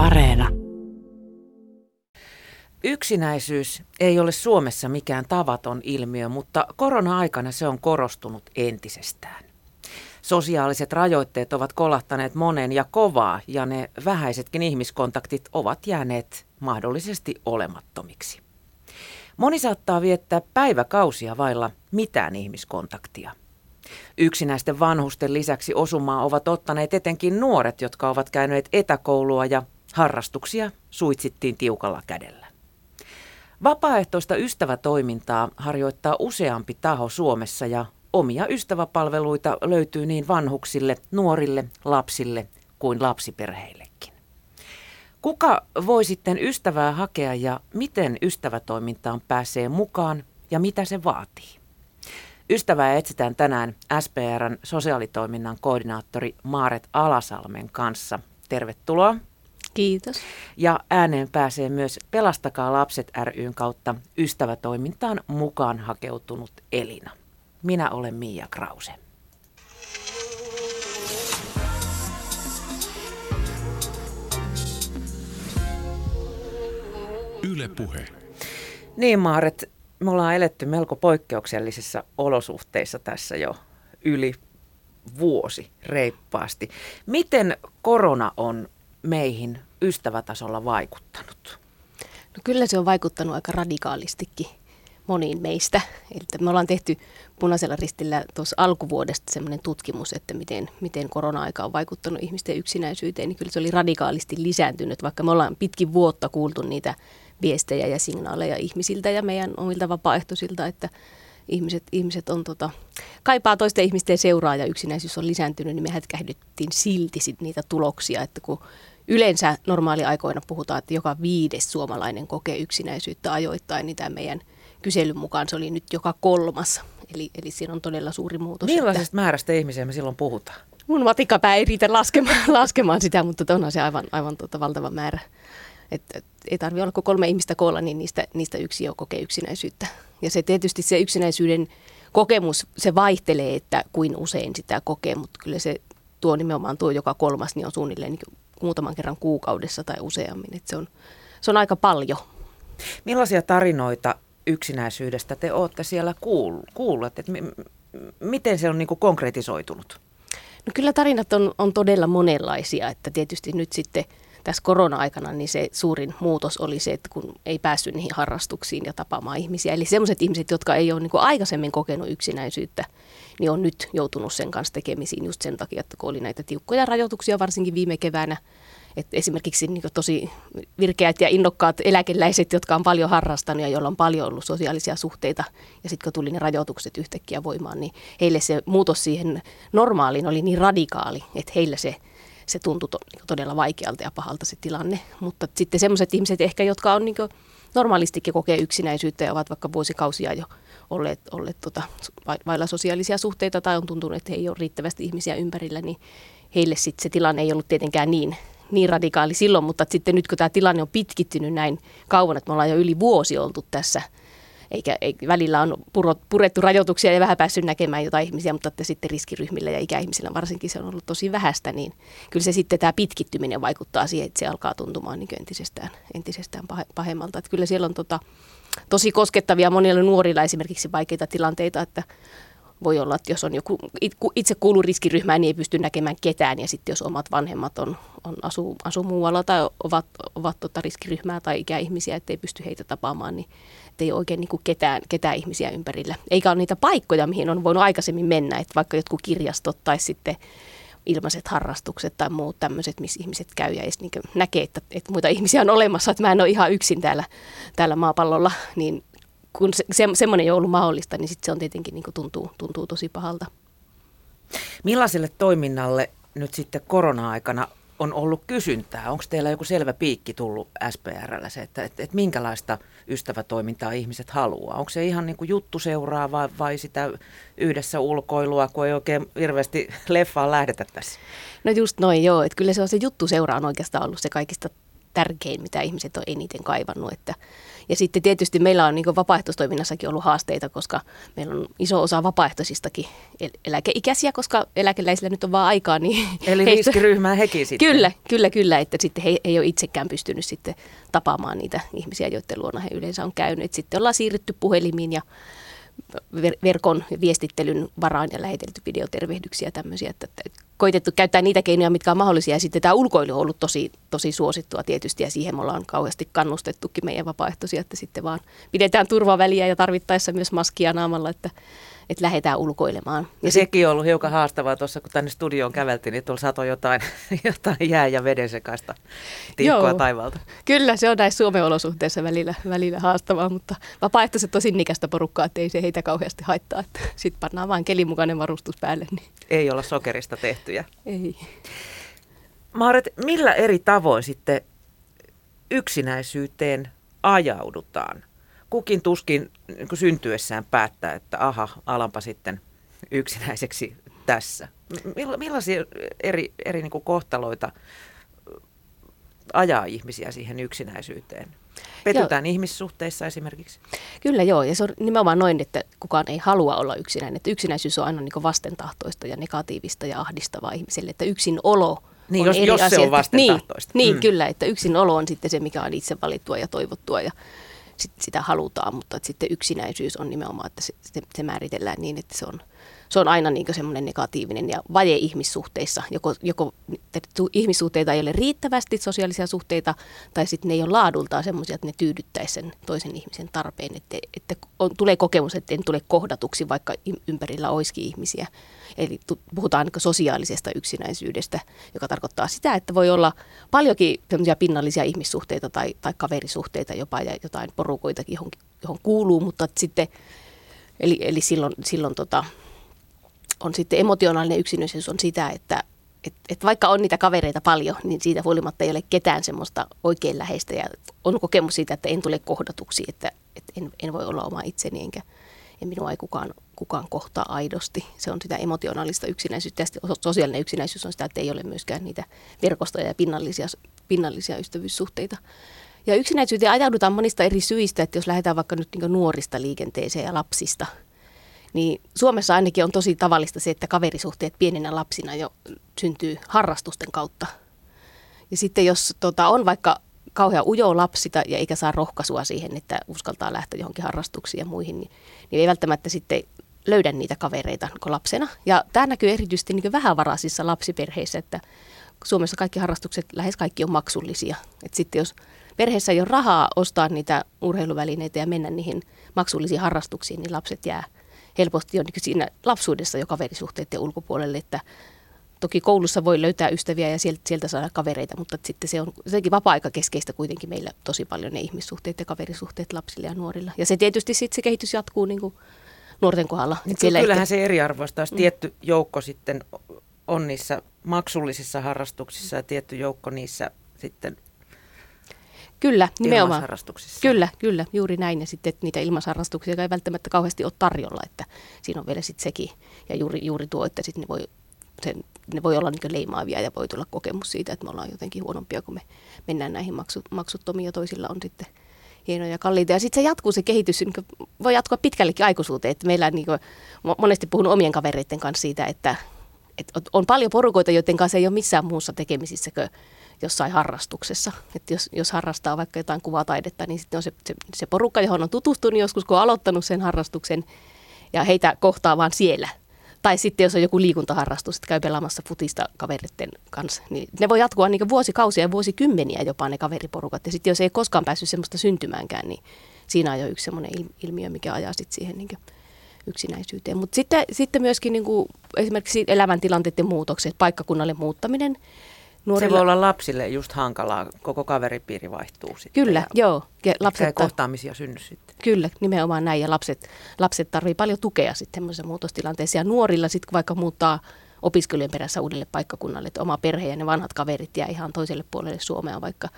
Areena. Yksinäisyys ei ole Suomessa mikään tavaton ilmiö, mutta korona-aikana se on korostunut entisestään. Sosiaaliset rajoitteet ovat kolahtaneet monen ja kovaa, ja ne vähäisetkin ihmiskontaktit ovat jääneet mahdollisesti olemattomiksi. Moni saattaa viettää päiväkausia vailla mitään ihmiskontaktia. Yksinäisten vanhusten lisäksi osumaa ovat ottaneet etenkin nuoret, jotka ovat käyneet etäkoulua ja harrastuksia suitsittiin tiukalla kädellä. Vapaaehtoista ystävätoimintaa harjoittaa useampi taho Suomessa ja omia ystäväpalveluita löytyy niin vanhuksille, nuorille, lapsille kuin lapsiperheillekin. Kuka voi sitten ystävää hakea ja miten ystävätoimintaan pääsee mukaan ja mitä se vaatii? Ystävää etsitään tänään SPRn sosiaalitoiminnan koordinaattori Maaret Alasalmen kanssa. Tervetuloa. Kiitos. Ja ääneen pääsee myös Pelastakaa lapset ryn kautta ystävätoimintaan mukaan hakeutunut Elina. Minä olen Mia Krause. Yle Puhe. Niin Maaret, me ollaan eletty melko poikkeuksellisissa olosuhteissa tässä jo yli vuosi reippaasti. Miten korona on meihin ystävätasolla vaikuttanut? No kyllä se on vaikuttanut aika radikaalistikin moniin meistä. Eli me ollaan tehty punaisella ristillä tuossa alkuvuodesta sellainen tutkimus, että miten, miten korona-aika on vaikuttanut ihmisten yksinäisyyteen, niin kyllä se oli radikaalisti lisääntynyt, vaikka me ollaan pitkin vuotta kuultu niitä viestejä ja signaaleja ihmisiltä ja meidän omilta vapaaehtoisilta, että ihmiset, ihmiset on tota, kaipaa toisten ihmisten seuraa ja yksinäisyys on lisääntynyt, niin me hätkähdyttiin silti sit niitä tuloksia, että kun yleensä normaaliaikoina puhutaan, että joka viides suomalainen kokee yksinäisyyttä ajoittain, niin tämä meidän kyselyn mukaan se oli nyt joka kolmas. Eli, eli siinä on todella suuri muutos. Millaisesta että... määrästä ihmisiä me silloin puhutaan? Mun matikkapää ei riitä laskemaan, laskemaan sitä, mutta onhan se aivan, aivan tuota valtava määrä. Et, et, ei tarvitse olla kuin kolme ihmistä koolla, niin niistä, niistä yksi jo kokee yksinäisyyttä. Ja se tietysti se yksinäisyyden kokemus, se vaihtelee, että kuin usein sitä kokee, mutta kyllä se tuo nimenomaan tuo joka kolmas, niin on suunnilleen niin muutaman kerran kuukaudessa tai useammin. Et se, on, se on aika paljon. Millaisia tarinoita yksinäisyydestä te olette siellä kuulleet? Että m- miten se on niin kuin konkretisoitunut? No kyllä tarinat on, on todella monenlaisia, että tietysti nyt sitten tässä korona-aikana niin se suurin muutos oli se, että kun ei päässyt niihin harrastuksiin ja tapaamaan ihmisiä. Eli sellaiset ihmiset, jotka ei ole niin aikaisemmin kokenut yksinäisyyttä, niin on nyt joutunut sen kanssa tekemisiin just sen takia, että kun oli näitä tiukkoja rajoituksia varsinkin viime keväänä, että esimerkiksi niin tosi virkeät ja innokkaat eläkeläiset, jotka on paljon harrastanut ja joilla on paljon ollut sosiaalisia suhteita, ja sitten kun tuli ne rajoitukset yhtäkkiä voimaan, niin heille se muutos siihen normaaliin oli niin radikaali, että heille se se tuntui to, niin todella vaikealta ja pahalta se tilanne. Mutta sitten sellaiset ihmiset ehkä, jotka on niin normaalistikin kokee yksinäisyyttä ja ovat vaikka vuosikausia jo olleet, olleet tota, vailla sosiaalisia suhteita tai on tuntunut, että he ei ole riittävästi ihmisiä ympärillä, niin heille sitten se tilanne ei ollut tietenkään niin, niin radikaali silloin, mutta sitten nyt kun tämä tilanne on pitkittynyt näin kauan, että me ollaan jo yli vuosi oltu tässä – eikä, eikä välillä on purettu rajoituksia ja vähän päässyt näkemään jotain ihmisiä, mutta että sitten riskiryhmillä ja ikäihmisillä varsinkin se on ollut tosi vähäistä, niin kyllä se sitten tämä pitkittyminen vaikuttaa siihen, että se alkaa tuntumaan niin entisestään, entisestään pahemmalta. Että kyllä siellä on tota, tosi koskettavia monilla nuorilla esimerkiksi vaikeita tilanteita, että voi olla, että jos on joku, itse kuuluu riskiryhmään, niin ei pysty näkemään ketään. Ja sitten jos omat vanhemmat on, on asuu, asuu muualla tai ovat, ovat tota riskiryhmää tai ikäihmisiä, ettei pysty heitä tapaamaan, niin ei oikein niin kuin ketään, ketään ihmisiä ympärillä. Eikä ole niitä paikkoja, mihin on voinut aikaisemmin mennä, että vaikka jotkut kirjastot tai sitten ilmaiset harrastukset tai muut tämmöiset, missä ihmiset käy ja niin näkee, että, että muita ihmisiä on olemassa, että mä en ole ihan yksin täällä, täällä maapallolla, niin kun se, se, semmoinen ei ollut mahdollista, niin sit se on tietenkin niin tuntuu, tuntuu tosi pahalta. Millaiselle toiminnalle nyt sitten korona-aikana on ollut kysyntää? Onko teillä joku selvä piikki tullut SPRllä se, että, että, että minkälaista ystävätoimintaa ihmiset haluaa? Onko se ihan niin kuin juttu seuraa vai, vai sitä yhdessä ulkoilua, kun ei oikein hirveästi leffaan lähdetä tässä? No just noin joo, että kyllä se on se juttu seuraa on oikeastaan ollut se kaikista tärkein, mitä ihmiset on eniten kaivannut. Että, ja sitten tietysti meillä on niin vapaaehtoistoiminnassakin ollut haasteita, koska meillä on iso osa vapaaehtoisistakin eläkeikäisiä, koska eläkeläisillä nyt on vaan aikaa. Niin Eli heistä, riskiryhmää hekin sitten. Kyllä, kyllä, kyllä, että sitten he, ei ole itsekään pystynyt sitten tapaamaan niitä ihmisiä, joiden luona he yleensä on käynyt. Sitten ollaan siirrytty puhelimiin ja ver- verkon viestittelyn varaan ja lähetelty videotervehdyksiä ja tämmöisiä, että koitettu käyttää niitä keinoja, mitkä on mahdollisia. Ja sitten tämä ulkoilu on ollut tosi, tosi suosittua tietysti ja siihen me ollaan kauheasti kannustettukin meidän vapaaehtoisia, että sitten vaan pidetään turvaväliä ja tarvittaessa myös maskia naamalla, että että lähdetään ulkoilemaan. Ja, ja sekin on ollut hiukan haastavaa tuossa, kun tänne studioon käveltiin, niin tuolla satoi jotain, jotain jää- ja veden sekaista tiikkoa taivaalta. Kyllä, se on näissä Suomen olosuhteissa välillä, välillä haastavaa, mutta vapaaehtoiset tosi nikästä porukkaa, että ei se heitä kauheasti haittaa. Sitten pannaan vain kelimukainen varustus päälle. Niin. Ei olla sokerista tehtyjä. Ei. Maaret, millä eri tavoin sitten yksinäisyyteen ajaudutaan? kukin tuskin niin syntyessään päättää, että aha, alanpa sitten yksinäiseksi tässä. Millaisia eri, eri niin kohtaloita ajaa ihmisiä siihen yksinäisyyteen? Petytään joo. ihmissuhteissa esimerkiksi? Kyllä joo, ja se on nimenomaan noin, että kukaan ei halua olla yksinäinen. Että yksinäisyys on aina niin vastentahtoista ja negatiivista ja ahdistavaa ihmiselle, että yksin olo niin, on jos, eri jos asia. se on vastentahtoista. Niin, niin mm. kyllä, että yksin olo on sitten se, mikä on itse valittua ja toivottua ja sit sitä halutaan, mutta että sitten yksinäisyys on nimenomaan, että se, se, se määritellään niin, että se on, se on aina niin semmoinen negatiivinen ja vaje ihmissuhteissa. Joko, joko ihmissuhteita ei ole riittävästi, sosiaalisia suhteita, tai sitten ne ei ole laadultaan semmoisia, että ne tyydyttäisi sen toisen ihmisen tarpeen. Että, että on, tulee kokemus, että en tule kohdatuksi, vaikka ympärillä olisikin ihmisiä. Eli puhutaan sosiaalisesta yksinäisyydestä, joka tarkoittaa sitä, että voi olla paljonkin pinnallisia ihmissuhteita tai, tai kaverisuhteita jopa ja jotain porukoitakin, johon, johon kuuluu, mutta sitten, eli, eli silloin, silloin tota, on sitten emotionaalinen yksinäisyys on sitä, että et, et vaikka on niitä kavereita paljon, niin siitä huolimatta ei ole ketään semmoista oikein läheistä ja on kokemus siitä, että en tule kohdatuksi, että, että en, en voi olla oma itseni enkä en minua ei kukaan, kukaan kohtaa aidosti. Se on sitä emotionaalista yksinäisyyttä ja sosiaalinen yksinäisyys on sitä, että ei ole myöskään niitä verkostoja ja pinnallisia, pinnallisia ystävyyssuhteita. Ja yksinäisyyteen ajaudutaan monista eri syistä, että jos lähdetään vaikka nyt niin nuorista liikenteeseen ja lapsista – niin Suomessa ainakin on tosi tavallista se, että kaverisuhteet pienenä lapsina jo syntyy harrastusten kautta. Ja sitten jos tota, on vaikka kauhean ujo lapsita ja eikä saa rohkaisua siihen, että uskaltaa lähteä johonkin harrastuksiin ja muihin, niin, niin ei välttämättä sitten löydä niitä kavereita niin lapsena. Ja tämä näkyy erityisesti niin vähävaraisissa lapsiperheissä, että Suomessa kaikki harrastukset, lähes kaikki on maksullisia. Et sitten jos perheessä ei ole rahaa ostaa niitä urheiluvälineitä ja mennä niihin maksullisiin harrastuksiin, niin lapset jää – helposti on niin siinä lapsuudessa jo kaverisuhteiden ulkopuolelle, että toki koulussa voi löytää ystäviä ja sieltä, sieltä saada kavereita, mutta sitten se on jotenkin vapaa-aika keskeistä kuitenkin meillä tosi paljon ne ihmissuhteet ja kaverisuhteet lapsille ja nuorilla. Ja se tietysti sitten se kehitys jatkuu niin kuin nuorten kohdalla. Niin siellä kyllähän ehkä... se eriarvoista, jos mm. tietty joukko sitten on niissä maksullisissa harrastuksissa ja tietty joukko niissä sitten Kyllä, nimenomaan. Kyllä, kyllä, juuri näin. Ja sitten niitä ilmaisharrastuksia ei välttämättä kauheasti ole tarjolla, että siinä on vielä sitten sekin. Ja juuri, juuri tuo, että sitten ne voi, sen, ne voi olla niin leimaavia ja voi tulla kokemus siitä, että me ollaan jotenkin huonompia, kun me mennään näihin maksu, maksuttomiin ja toisilla on sitten hienoja kalliita. Ja sitten se jatkuu se kehitys, niin voi jatkua pitkällekin aikuisuuteen. Että meillä niin kuin, monesti puhun omien kavereiden kanssa siitä, että, että on paljon porukoita, joiden kanssa ei ole missään muussa tekemisissä kuin jossain harrastuksessa. Että jos, jos harrastaa vaikka jotain kuvataidetta, niin sitten on se, se, se porukka, johon on tutustunut joskus, kun on aloittanut sen harrastuksen, ja heitä kohtaa vaan siellä. Tai sitten jos on joku liikuntaharrastus, että käy pelaamassa futista kavereiden kanssa, niin ne voi jatkua niin vuosikausia ja vuosikymmeniä jopa ne kaveriporukat. Ja sitten jos ei koskaan päässyt semmoista syntymäänkään, niin siinä on jo yksi semmoinen ilmiö, mikä ajaa sitten siihen niin yksinäisyyteen. Mutta sitten, sitten myöskin niin esimerkiksi elämäntilanteiden muutokset, paikkakunnalle muuttaminen – Nuorilla... Se voi olla lapsille just hankalaa, koko kaveripiiri vaihtuu sitten. Kyllä, ja joo. Ja lapset ei kohtaamisia synny sitten. Kyllä, nimenomaan näin. Ja lapset, lapset tarvitsevat paljon tukea sitten tämmöisessä muutostilanteessa. Ja nuorilla sitten vaikka muuttaa opiskelujen perässä uudelle paikkakunnalle, että oma perhe ja ne vanhat kaverit jää ihan toiselle puolelle Suomea vaikka.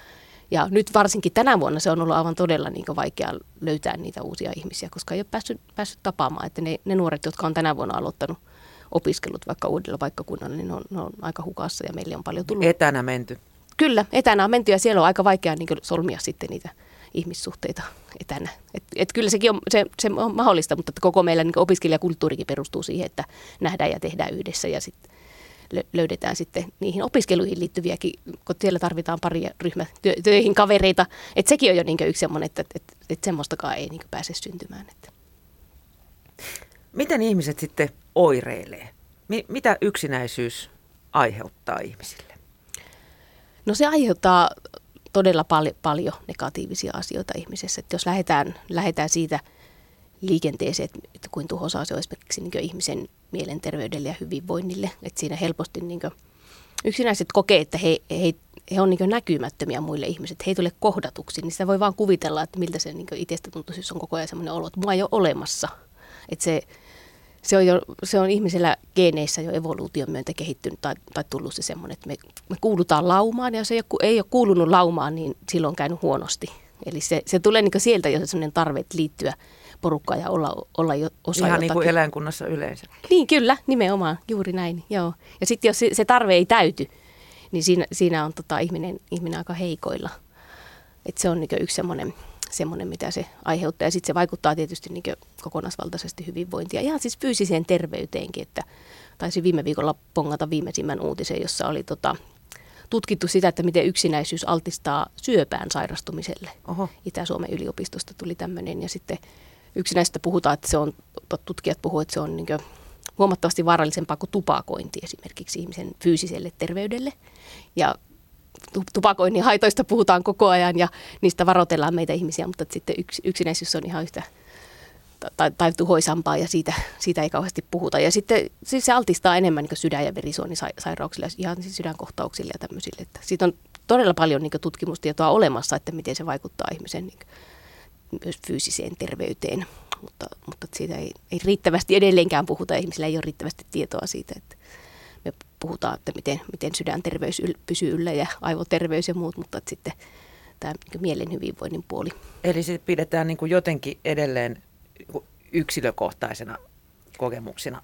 Ja nyt varsinkin tänä vuonna se on ollut aivan todella niin vaikea löytää niitä uusia ihmisiä, koska ei ole päässyt, päässyt tapaamaan. Että ne, ne nuoret, jotka on tänä vuonna aloittanut – opiskellut vaikka uudella paikkakunnalla, niin ne on, ne on aika hukassa ja meille on paljon tullut. Etänä menty. Kyllä, etänä on menty ja siellä on aika vaikea niin solmia sitten niitä ihmissuhteita etänä. Et, et kyllä sekin on, se, se on mahdollista, mutta koko meillä niin opiskelijakulttuurikin perustuu siihen, että nähdään ja tehdään yhdessä ja sitten löydetään sitten niihin opiskeluihin liittyviäkin, kun siellä tarvitaan pari ryhmätöihin kavereita. Että sekin on jo niin yksi semmoinen, että, että, että, että semmoistakaan ei niin pääse syntymään. Että. Miten ihmiset sitten oireilee? Mitä yksinäisyys aiheuttaa ihmisille? No se aiheuttaa todella pal- paljon negatiivisia asioita ihmisessä. Että jos lähdetään, lähdetään siitä liikenteeseen, että kuin tuhoisaa se on esimerkiksi niin ihmisen mielenterveydelle ja hyvinvoinnille. Että siinä helposti niin yksinäiset kokee, että he, he, he on niin näkymättömiä muille ihmisille, he ei tule kohdatuksi, niin sitä voi vaan kuvitella, että miltä se niin itsestä tuntuu, jos on koko ajan sellainen olo, että mua ei ole olemassa. Että se, se on, jo, se on ihmisellä geeneissä jo evoluution myötä kehittynyt tai, tai tullut se semmoinen, että me, me kuulutaan laumaan ja jos ei ole, ei ole kuulunut laumaan, niin silloin on käynyt huonosti. Eli se, se tulee niin sieltä jo sellainen tarve liittyä porukkaan ja olla, olla jo osa Ihan jotakin. niin kuin eläinkunnassa yleensä. Niin, kyllä, nimenomaan, juuri näin, joo. Ja sitten jos se, se tarve ei täyty, niin siinä, siinä on tota, ihminen, ihminen aika heikoilla. Et se on niin yksi semmoinen semmoinen, mitä se aiheuttaa. Ja sitten se vaikuttaa tietysti niin kokonaisvaltaisesti hyvinvointia. Ihan siis fyysiseen terveyteenkin, että taisi viime viikolla pongata viimeisimmän uutisen, jossa oli tota, tutkittu sitä, että miten yksinäisyys altistaa syöpään sairastumiselle. Oho. Itä-Suomen yliopistosta tuli tämmöinen ja sitten yksinäistä puhutaan, että se on, tutkijat puhuvat, että se on niin huomattavasti vaarallisempaa kuin tupakointi esimerkiksi ihmisen fyysiselle terveydelle. Ja tupakoinnin haitoista puhutaan koko ajan ja niistä varoitellaan meitä ihmisiä, mutta sitten yks, yksinäisyys on ihan yhtä tai, tai tuhoisampaa ja siitä, siitä ei kauheasti puhuta. Ja sitten siis se altistaa enemmän niin sydän- ja verisuonisairauksille, ihan siis sydänkohtauksille ja tämmöisille. Että siitä on todella paljon niin tutkimustietoa olemassa, että miten se vaikuttaa ihmisen niin myös fyysiseen terveyteen, mutta, mutta siitä ei, ei riittävästi edelleenkään puhuta. Ihmisillä ei ole riittävästi tietoa siitä, että puhutaan, että miten, miten sydänterveys yl, pysyy yllä ja aivoterveys ja muut, mutta sitten tämä niin mielen hyvinvoinnin puoli. Eli se pidetään niin kuin jotenkin edelleen yksilökohtaisena kokemuksena?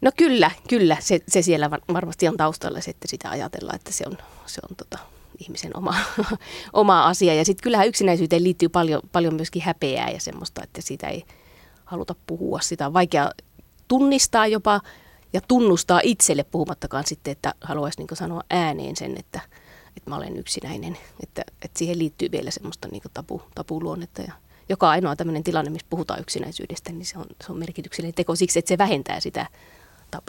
No kyllä, kyllä. Se, se siellä varmasti on taustalla se, että sitä ajatellaan, että se on, se on tota, ihmisen oma, oma asia. Ja sitten kyllähän yksinäisyyteen liittyy paljon, paljon myöskin häpeää ja semmoista, että siitä ei haluta puhua. Sitä on vaikea tunnistaa jopa ja tunnustaa itselle puhumattakaan sitten, että haluaisi niin sanoa ääneen sen, että, että mä olen yksinäinen. Että, että siihen liittyy vielä semmoista niin tabu, tabuluonnetta ja joka ainoa tämmöinen tilanne, missä puhutaan yksinäisyydestä, niin se on, se on merkityksellinen teko siksi, että se vähentää sitä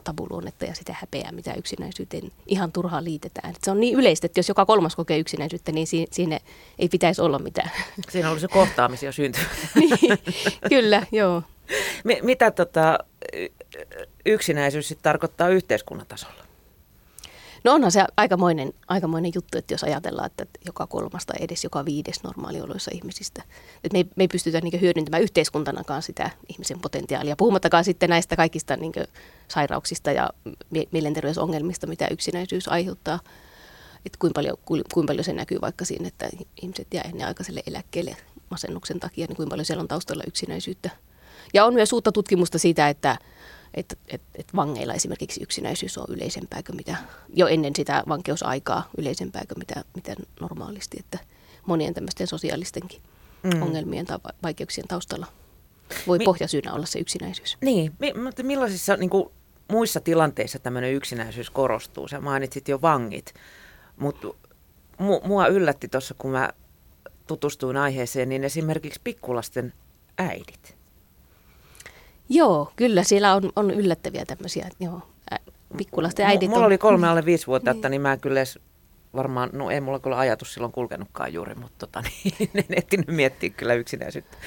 tabuluonnetta ja sitä häpeää, mitä yksinäisyyteen ihan turhaan liitetään. Et se on niin yleistä, että jos joka kolmas kokee yksinäisyyttä, niin si- siinä ei pitäisi olla mitään. Siinä olisi se kohtaamisia syntynyt. niin, kyllä, joo. M- mitä tota, yksinäisyys sit tarkoittaa yhteiskunnan tasolla? No onhan se aikamoinen, aikamoinen juttu, että jos ajatellaan, että joka kolmasta edes joka viides normaalioloissa ihmisistä. Että me, ei, me ei pystytä niin hyödyntämään yhteiskuntanakaan sitä ihmisen potentiaalia. Puhumattakaan sitten näistä kaikista niin sairauksista ja mielenterveysongelmista, mitä yksinäisyys aiheuttaa. Että kuinka paljon, kuinka paljon se näkyy vaikka siinä, että ihmiset jää ennen aikaiselle eläkkeelle masennuksen takia, niin kuinka paljon siellä on taustalla yksinäisyyttä. Ja on myös uutta tutkimusta siitä, että että et, et vangeilla esimerkiksi yksinäisyys on yleisempää kuin mitä jo ennen sitä vankeusaikaa yleisempää kuin mitä, mitä normaalisti, että monien tämmöisten sosiaalistenkin mm. ongelmien tai vaikeuksien taustalla voi Mi- pohjasyynä olla se yksinäisyys. Niin, mutta millaisissa niin kuin, muissa tilanteissa tämmöinen yksinäisyys korostuu? Sä mainitsit jo vangit, mutta mu- mua yllätti tuossa, kun mä tutustuin aiheeseen, niin esimerkiksi pikkulasten äidit. Joo, kyllä siellä on, on yllättäviä tämmöisiä, joo, pikkulasten äidit M- Mulla on... oli kolme alle viisi vuotta, niin. niin mä kyllä edes varmaan, no ei mulla kyllä ajatus silloin kulkenutkaan juuri, mutta tota, niin, en ehtinyt miettiä kyllä yksinäisyyttä.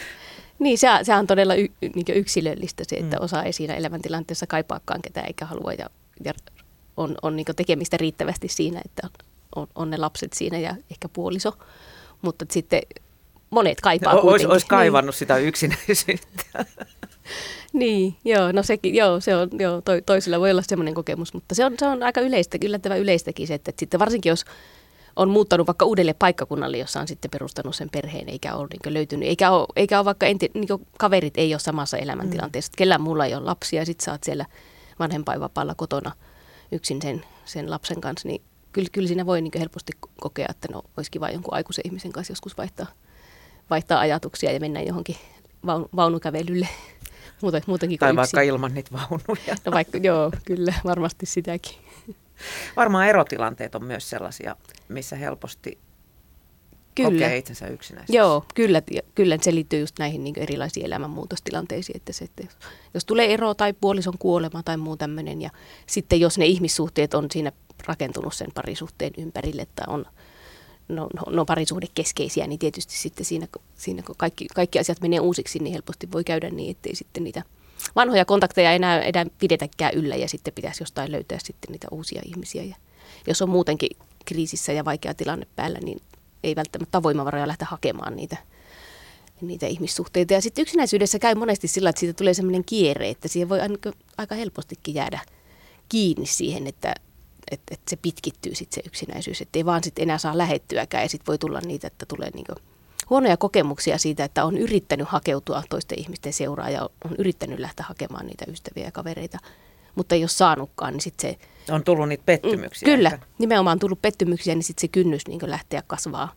Niin, se, se on todella y, niin yksilöllistä se, että mm. osa ei siinä elämäntilanteessa kaipaakaan ketään eikä halua ja, ja on, on niin tekemistä riittävästi siinä, että on, on ne lapset siinä ja ehkä puoliso, mutta sitten monet kaipaa kuitenkin. Olisi, olisi kaivannut niin. sitä yksinäisyyttä. Niin, joo, no sekin, joo, se on, joo, to, toisilla voi olla semmoinen kokemus, mutta se on, se on aika yleistä, yllättävän yleistäkin se, että, että sitten varsinkin jos on muuttanut vaikka uudelle paikkakunnalle, jossa on sitten perustanut sen perheen, eikä ole niin löytynyt, eikä ole, eikä ole vaikka enti, niin kaverit ei ole samassa elämäntilanteessa, mm. kellään mulla ei ole lapsia, ja sitten sä oot siellä vanhempainvapaalla kotona yksin sen, sen lapsen kanssa, niin kyllä, kyllä siinä voi niin helposti kokea, että no olisikin vain jonkun aikuisen ihmisen kanssa joskus vaihtaa, vaihtaa ajatuksia ja mennä johonkin vaun, vaunukävelylle. Muuta, muutenkin tai vaikka yksin. ilman niitä vaunuja. No vaikka, joo, kyllä, varmasti sitäkin. Varmaan erotilanteet on myös sellaisia, missä helposti kyllä. kokee itsensä yksinäisesti. Joo, kyllä, kyllä se liittyy just näihin niin erilaisiin elämänmuutostilanteisiin, että, se, että jos, jos tulee ero tai puolison kuolema tai muu tämmöinen, ja sitten jos ne ihmissuhteet on siinä rakentunut sen parisuhteen ympärille, että on no, no, no parisuhde keskeisiä, niin tietysti sitten siinä, siinä kun kaikki, kaikki asiat menee uusiksi, niin helposti voi käydä niin, ettei sitten niitä vanhoja kontakteja enää, enää pidetäkään yllä ja sitten pitäisi jostain löytää sitten niitä uusia ihmisiä. Ja jos on muutenkin kriisissä ja vaikea tilanne päällä, niin ei välttämättä voimavaroja lähteä hakemaan niitä, niitä ihmissuhteita. Ja sitten yksinäisyydessä käy monesti sillä, että siitä tulee sellainen kierre, että siihen voi aika helpostikin jäädä kiinni siihen, että, että, että se pitkittyy sitten se yksinäisyys, että ei vaan sitten enää saa lähettyäkään ja sitten voi tulla niitä, että tulee niin huonoja kokemuksia siitä, että on yrittänyt hakeutua toisten ihmisten seuraa ja on yrittänyt lähteä hakemaan niitä ystäviä ja kavereita, mutta ei ole saanutkaan, niin sitten se on tullut niitä pettymyksiä. Kyllä, ehkä. nimenomaan on tullut pettymyksiä, niin sitten se kynnys niin lähteä kasvaa,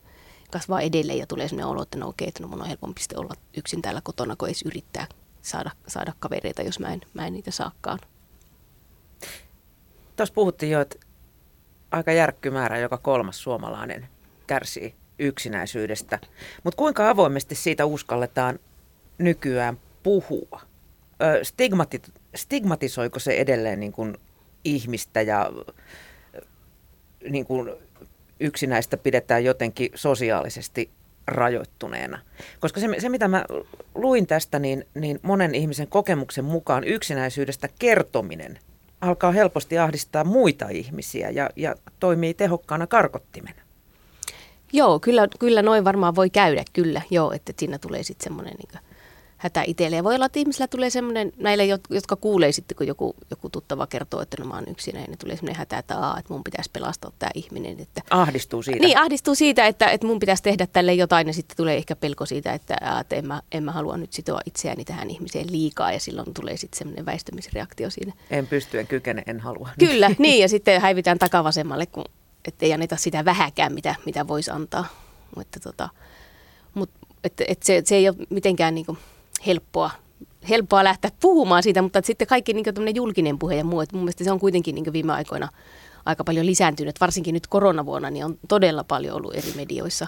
kasvaa edelleen ja tulee sellainen olo, että no okei, että no mun on helpompi olla yksin täällä kotona, kun edes yrittää saada, saada kavereita, jos mä en, mä en niitä saakkaan. Tuossa puhuttiin jo, että aika järkkymäärä joka kolmas suomalainen kärsii yksinäisyydestä. Mutta kuinka avoimesti siitä uskalletaan nykyään puhua? Stigmati, stigmatisoiko se edelleen niin kuin ihmistä ja niin kuin yksinäistä pidetään jotenkin sosiaalisesti rajoittuneena. Koska se, se mitä mä luin tästä, niin, niin monen ihmisen kokemuksen mukaan yksinäisyydestä kertominen alkaa helposti ahdistaa muita ihmisiä ja, ja toimii tehokkaana karkottimena. Joo, kyllä, kyllä noin varmaan voi käydä, kyllä, joo, että siinä tulee sitten semmoinen niin hätä itselleen. Voi olla, että ihmisillä tulee semmoinen, näille, jotka kuulee sitten, kun joku, joku tuttava kertoo, että no mä oon yksinäinen, niin tulee semmoinen hätä, että, aa, että mun pitäisi pelastaa tämä ihminen. Että, ahdistuu siitä. Niin, ahdistuu siitä, että, että mun pitäisi tehdä tälle jotain, ja sitten tulee ehkä pelko siitä, että, aa, että en, mä, en mä halua nyt sitoa itseäni tähän ihmiseen liikaa, ja silloin tulee sitten semmoinen väistymisreaktio siinä. En pysty, en kykene, en halua. Kyllä, niin, ja sitten häivitään takavasemmalle, kun ei anneta sitä vähäkään, mitä, mitä voisi antaa. Mutta tota, mut, että, että se, se ei ole mitenkään niin kuin, helppoa, helppoa lähteä puhumaan siitä, mutta sitten kaikki niin julkinen puhe ja muu, että mun mielestä se on kuitenkin niin viime aikoina aika paljon lisääntynyt, varsinkin nyt koronavuonna, niin on todella paljon ollut eri medioissa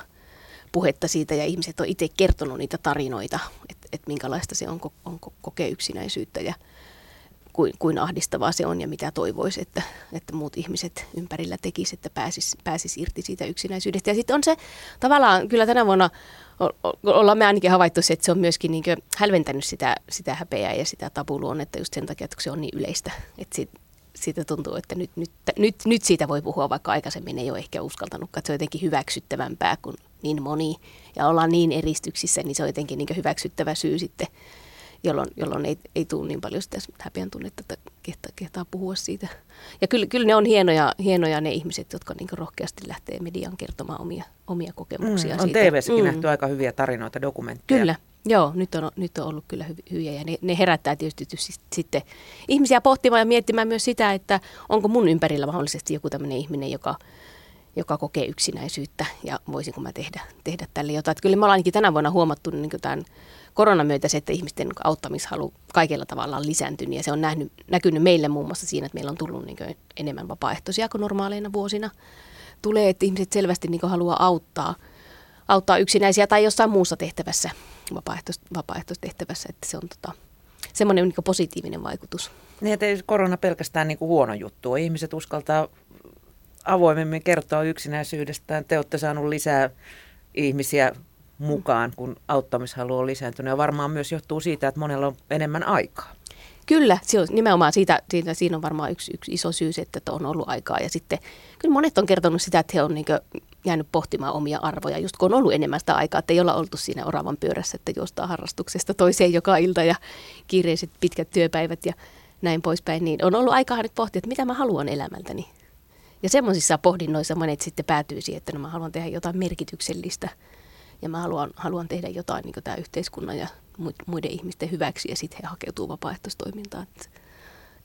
puhetta siitä ja ihmiset on itse kertonut niitä tarinoita, että, että minkälaista se on, on kokea yksinäisyyttä ja kuin, kuin ahdistavaa se on ja mitä toivoisi, että, että muut ihmiset ympärillä tekisivät, että pääsis, pääsis irti siitä yksinäisyydestä. Ja sitten on se tavallaan, kyllä tänä vuonna ollaan me ainakin havaittu se, että se on myöskin niin hälventänyt sitä, sitä häpeää ja sitä tabuluonnetta just sen takia, että se on niin yleistä. Että siitä, siitä tuntuu, että nyt, nyt, nyt, nyt siitä voi puhua, vaikka aikaisemmin ei ole ehkä uskaltanutkaan. Se on jotenkin hyväksyttävämpää kuin niin moni. Ja ollaan niin eristyksissä, niin se on jotenkin niin hyväksyttävä syy sitten jolloin, jolloin ei, ei tule niin paljon sitä häpeän tunnetta, kehtaa, kehtaa puhua siitä. Ja kyllä, kyllä ne on hienoja, hienoja ne ihmiset, jotka niin rohkeasti lähtee median kertomaan omia, omia kokemuksia mm, on siitä. TV-säkin mm. nähty aika hyviä tarinoita, dokumentteja. Kyllä, joo, nyt on, nyt on ollut kyllä hyviä ja ne, ne herättää tietysti sitten ihmisiä pohtimaan ja miettimään myös sitä, että onko mun ympärillä mahdollisesti joku tämmöinen ihminen, joka, joka kokee yksinäisyyttä ja voisinko mä tehdä, tehdä tälle jotain. Että kyllä me ollaan ainakin tänä vuonna huomattu niin tämän koronan myötä se, että ihmisten auttamishalu kaikella tavalla on lisääntynyt ja se on nähnyt, näkynyt meille muun muassa siinä, että meillä on tullut niin enemmän vapaaehtoisia kuin normaaleina vuosina. Tulee, että ihmiset selvästi niin haluaa auttaa, auttaa yksinäisiä tai jossain muussa tehtävässä, vapaaehtois, vapaaehtoistehtävässä, että se on tota, semmoinen niin positiivinen vaikutus. Niin, että ei korona pelkästään niin huono juttu. Ihmiset uskaltaa avoimemmin kertoa yksinäisyydestään. Te olette saanut lisää ihmisiä mukaan, kun auttamishalu on lisääntynyt. Ja varmaan myös johtuu siitä, että monella on enemmän aikaa. Kyllä, nimenomaan siitä, siitä, siinä on varmaan yksi, yksi iso syy, että on ollut aikaa. Ja sitten kyllä monet on kertonut sitä, että he on niin jäänyt pohtimaan omia arvoja, just kun on ollut enemmän sitä aikaa, että ei olla oltu siinä oravan pyörässä, että juostaa harrastuksesta toiseen joka ilta ja kiireiset pitkät työpäivät ja näin poispäin, niin on ollut aikaa nyt pohtia, että mitä mä haluan elämältäni. Ja semmoisissa pohdinnoissa monet sitten päätyy siihen, että no mä haluan tehdä jotain merkityksellistä – ja mä haluan, haluan tehdä jotain niin tämä yhteiskunnan ja muiden ihmisten hyväksi ja sitten he hakeutuu vapaaehtoistoimintaan.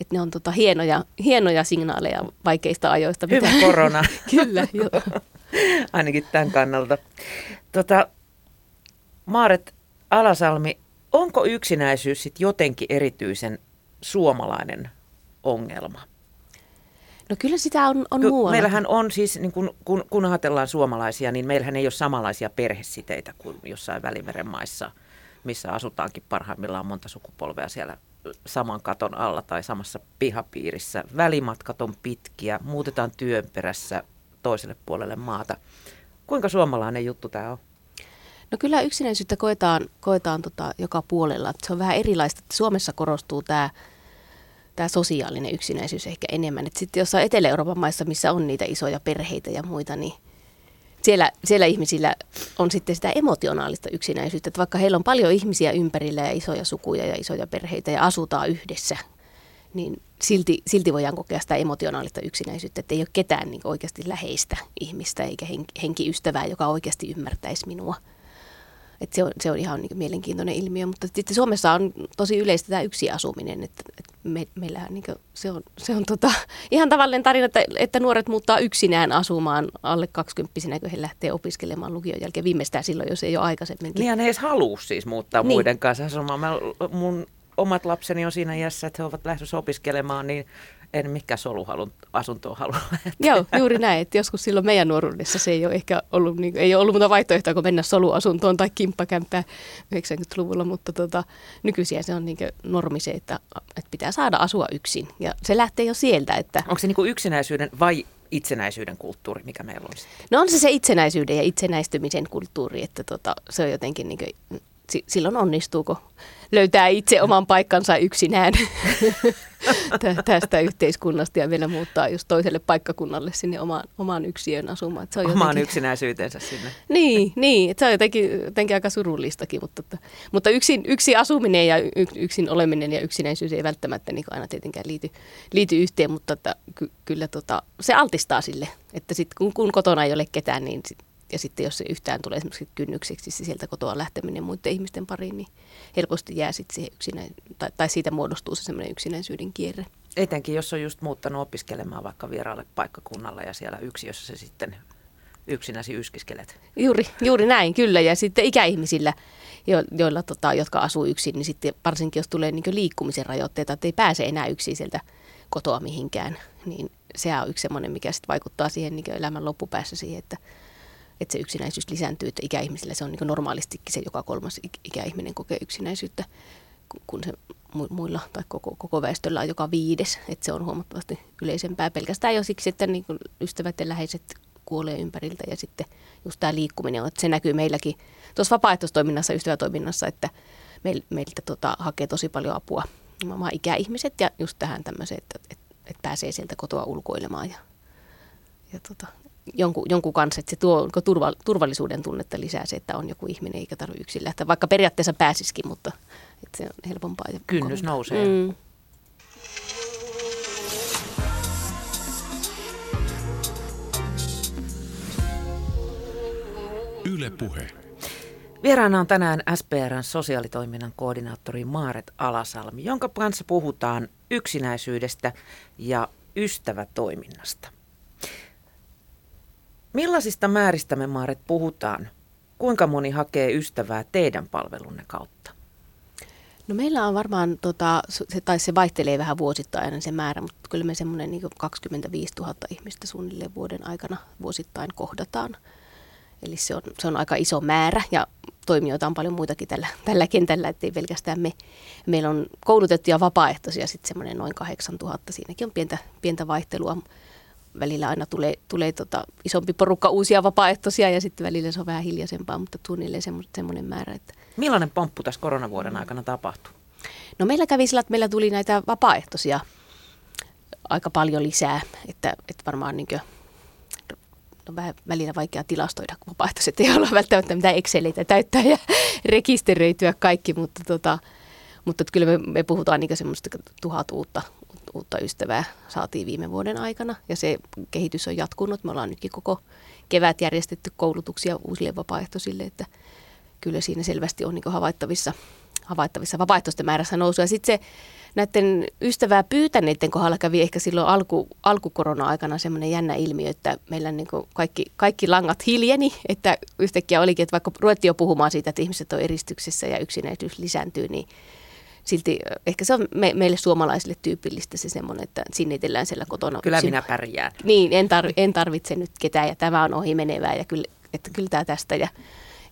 että ne on tota hienoja, hienoja signaaleja vaikeista ajoista. Hyvä mitä... korona. Kyllä, joo. Ainakin tämän kannalta. Tota, Maaret Alasalmi, onko yksinäisyys sit jotenkin erityisen suomalainen ongelma? No kyllä sitä on, on muualla. Meillähän on siis, niin kun, kun, kun ajatellaan suomalaisia, niin meillähän ei ole samanlaisia perhesiteitä kuin jossain Välimeren maissa, missä asutaankin parhaimmillaan monta sukupolvea siellä saman katon alla tai samassa pihapiirissä. Välimatkat on pitkiä, muutetaan työn perässä toiselle puolelle maata. Kuinka suomalainen juttu tämä on? No kyllä yksinäisyyttä koetaan, koetaan tota joka puolella. Se on vähän erilaista. Suomessa korostuu tämä tämä sosiaalinen yksinäisyys ehkä enemmän. Et sitten jossain Etelä-Euroopan maissa, missä on niitä isoja perheitä ja muita, niin siellä, siellä ihmisillä on sitten sitä emotionaalista yksinäisyyttä. Että vaikka heillä on paljon ihmisiä ympärillä ja isoja sukuja ja isoja perheitä ja asutaan yhdessä, niin silti, silti voidaan kokea sitä emotionaalista yksinäisyyttä, että ei ole ketään niin oikeasti läheistä ihmistä eikä henkiystävää, joka oikeasti ymmärtäisi minua. Et se, on, se on ihan niin mielenkiintoinen ilmiö, mutta sitten Suomessa on tosi yleistä tämä yksi asuminen, että, että me, meillähän niin se on, se on tota, ihan tavallinen tarina, että, että nuoret muuttaa yksinään asumaan alle 20 kun he lähtee opiskelemaan lukion jälkeen viimeistään silloin, jos ei ole aikaisemminkin. Niin ne edes halua siis muuttaa niin. muiden kanssa asumaan. Mä, mun omat lapseni on siinä iässä, että he ovat lähdössä opiskelemaan, niin en mikään soluhalun asuntoon halua. Joo, juuri näin. Että joskus silloin meidän nuoruudessa se ei ole ehkä ollut, niin, ei ole ollut muuta vaihtoehtoa kuin mennä soluasuntoon tai kimppakämppään 90-luvulla, mutta tota, nykyisiä se on niin normi se, että, että pitää saada asua yksin. Ja se lähtee jo sieltä. Että... Onko se niin yksinäisyyden vai itsenäisyyden kulttuuri, mikä meillä on sitten? No on se se itsenäisyyden ja itsenäistymisen kulttuuri, että tota, se on jotenkin niin silloin onnistuuko löytää itse oman paikkansa yksinään tästä yhteiskunnasta ja vielä muuttaa just toiselle paikkakunnalle sinne omaan, omaan yksiön asumaan. Se on omaan jotenkin... yksinäisyytensä sinne. niin, niin että se on jotenkin, jotenkin aika surullistakin, mutta, mutta yksin, yksi asuminen ja yksin oleminen ja yksinäisyys ei välttämättä niin aina tietenkään liity, liity yhteen, mutta että, ky, kyllä tota, se altistaa sille, että sit kun, kun kotona ei ole ketään, niin sit, ja sitten jos se yhtään tulee esimerkiksi kynnykseksi se sieltä kotoa lähteminen muiden ihmisten pariin, niin helposti jää sitten siihen yksinäin, tai, tai siitä muodostuu se semmoinen yksinäisyyden kierre. Etenkin jos on just muuttanut opiskelemaan vaikka vieraalle paikkakunnalle ja siellä yksi, jossa se sitten yksinäsi yskiskelet. Juuri, juuri näin, kyllä. Ja sitten ikäihmisillä, jo, joilla, tota, jotka asuu yksin, niin sitten varsinkin jos tulee niin liikkumisen rajoitteita, että ei pääse enää yksin sieltä kotoa mihinkään, niin se on yksi semmoinen, mikä sitten vaikuttaa siihen niin elämän loppupäässä siihen, että että se yksinäisyys lisääntyy, että ikäihmisillä se on niin normaalistikin se joka kolmas ikäihminen kokee yksinäisyyttä, kun se muilla tai koko, koko väestöllä on joka viides, että se on huomattavasti yleisempää. Pelkästään jo siksi, että niin ystävät ja läheiset kuolee ympäriltä ja sitten just tämä liikkuminen on, että se näkyy meilläkin tuossa vapaaehtoistoiminnassa, ystävätoiminnassa, että meil, meiltä tota, hakee tosi paljon apua nimenomaan ikäihmiset ja just tähän tämmöiseen, että, että, että pääsee sieltä kotoa ulkoilemaan ja, ja tota, jonkun, jonkun kanssa, että se tuo turva, turvallisuuden tunnetta lisää se, että on joku ihminen eikä tarvitse yksin lähteä, vaikka periaatteessa pääsisikin, mutta että se on helpompaa. Ja Kynnys kovempaa. nousee. Mm. Yle Puhe. Vieraana on tänään SPRn sosiaalitoiminnan koordinaattori Maaret Alasalmi, jonka kanssa puhutaan yksinäisyydestä ja ystävätoiminnasta. Millaisista määristä me Maaret puhutaan? Kuinka moni hakee ystävää teidän palvelunne kautta? No meillä on varmaan, tota, se, tai se vaihtelee vähän vuosittain se määrä, mutta kyllä me semmoinen niin 25 000 ihmistä suunnilleen vuoden aikana vuosittain kohdataan. Eli se on, se on aika iso määrä ja toimijoita on paljon muitakin tällä, tällä kentällä, ettei pelkästään me. Meillä on koulutettuja vapaaehtoisia sitten semmoinen noin 8000, siinäkin on pientä, pientä vaihtelua välillä aina tulee, tulee tota isompi porukka uusia vapaaehtoisia ja sitten välillä se on vähän hiljaisempaa, mutta suunnilleen semmoinen määrä. Että. Millainen pomppu tässä koronavuoden aikana tapahtui? No meillä kävi sillä, että meillä tuli näitä vapaaehtoisia aika paljon lisää, että, että varmaan niin kuin, no vähän välillä vaikea tilastoida, kun vapaaehtoiset ei ole välttämättä mitään Exceleitä täyttää ja rekisteröityä kaikki, mutta, tota, mutta kyllä me, me puhutaan niin semmoista tuhat uutta, uutta ystävää saatiin viime vuoden aikana ja se kehitys on jatkunut. Me ollaan nytkin koko kevät järjestetty koulutuksia uusille vapaaehtoisille, että kyllä siinä selvästi on niin havaittavissa havaittavissa vapaaehtoisten määrässä nousu. Ja sitten se näiden ystävää pyytäneiden kohdalla kävi ehkä silloin alku, alkukorona-aikana semmoinen jännä ilmiö, että meillä niin kaikki, kaikki langat hiljeni, että yhtäkkiä olikin, että vaikka ruvettiin jo puhumaan siitä, että ihmiset on eristyksessä ja yksinäisyys lisääntyy, niin silti ehkä se on me, meille suomalaisille tyypillistä se semmoinen, että sinnitellään siellä kotona. Kyllä minä pärjään. Niin, en, tarvi, en tarvitse nyt ketään ja tämä on ohi menevää ja kyllä, että kyllä tämä tästä ja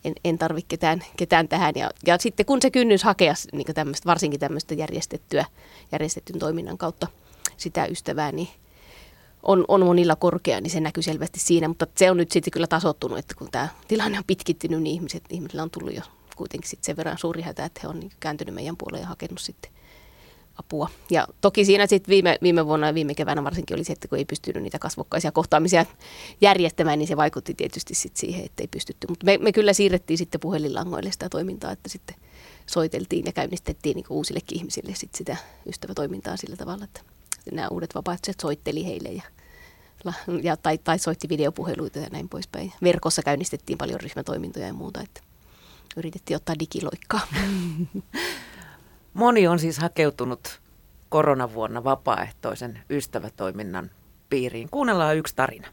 en, en tarvitse ketään, ketään tähän. Ja, ja sitten kun se kynnys hakea niin tämmöistä, varsinkin tämmöistä järjestettyä, järjestetyn toiminnan kautta sitä ystävää, niin on, on monilla korkea, niin se näkyy selvästi siinä. Mutta se on nyt sitten kyllä tasottunut, että kun tämä tilanne on pitkittynyt, niin ihmiset, ihmisillä on tullut jo kuitenkin sitten sen verran suuri hätä, että he on niin kääntynyt meidän puoleen ja hakenut sitten apua. Ja toki siinä sitten viime, viime vuonna ja viime keväänä varsinkin oli se, että kun ei pystynyt niitä kasvokkaisia kohtaamisia järjestämään, niin se vaikutti tietysti sitten siihen, että ei pystytty. Mutta me, me kyllä siirrettiin sitten puhelinlangoille sitä toimintaa, että sitten soiteltiin ja käynnistettiin niin uusillekin ihmisille sit sitä ystävätoimintaa sillä tavalla, että nämä uudet vapaaehtoiset soitteli heille ja, ja tai, tai soitti videopuheluita ja näin poispäin. Verkossa käynnistettiin paljon ryhmätoimintoja ja muuta, että yritettiin ottaa digiloikkaa. Moni on siis hakeutunut koronavuonna vapaaehtoisen ystävätoiminnan piiriin. Kuunnellaan yksi tarina.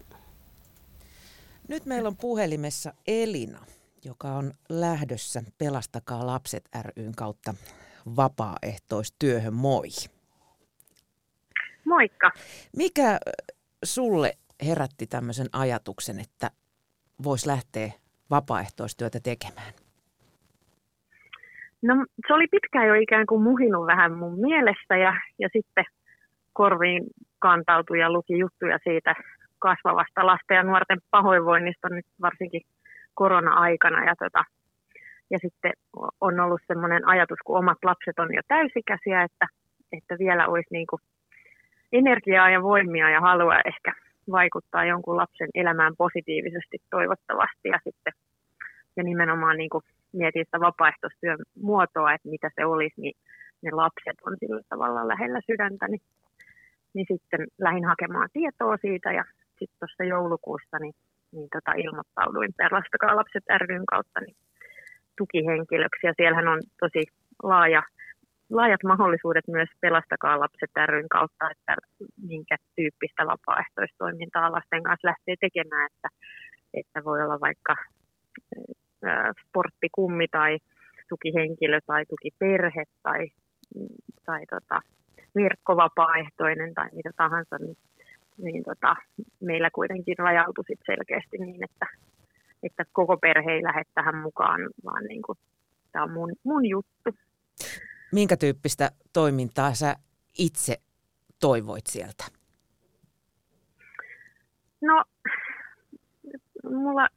Nyt meillä on puhelimessa Elina, joka on lähdössä Pelastakaa lapset ryn kautta vapaaehtoistyöhön. Moi. Moikka. Mikä sulle herätti tämmöisen ajatuksen, että voisi lähteä vapaaehtoistyötä tekemään? No se oli pitkään jo ikään kuin muhinut vähän mun mielestä ja, ja sitten korviin kantautui ja luki juttuja siitä kasvavasta lasten ja nuorten pahoinvoinnista nyt varsinkin korona-aikana. Ja, tota, ja sitten on ollut sellainen ajatus, kun omat lapset on jo täysikäisiä, että, että vielä olisi niin kuin energiaa ja voimia ja halua ehkä vaikuttaa jonkun lapsen elämään positiivisesti toivottavasti ja sitten ja nimenomaan niin kuin mietin sitä vapaaehtoistyön muotoa, että mitä se olisi, niin ne lapset on sillä tavalla lähellä sydäntä, niin, niin sitten lähdin hakemaan tietoa siitä ja sitten tuossa joulukuussa niin, niin tota ilmoittauduin Pelastakaa lapset ryn kautta niin tukihenkilöksi. Ja siellähän on tosi laaja, laajat mahdollisuudet myös Pelastakaa lapset ryn kautta, että minkä tyyppistä vapaaehtoistoimintaa lasten kanssa lähtee tekemään, että, että voi olla vaikka sporttikummi tai tukihenkilö tai tukiperhe tai, tai tota, verkkovapaaehtoinen tai mitä tahansa, niin, niin tota, meillä kuitenkin rajautui sit selkeästi niin, että, että koko perhe ei lähde tähän mukaan, vaan niin kuin, tämä on mun, mun juttu. Minkä tyyppistä toimintaa sä itse toivoit sieltä? No mulla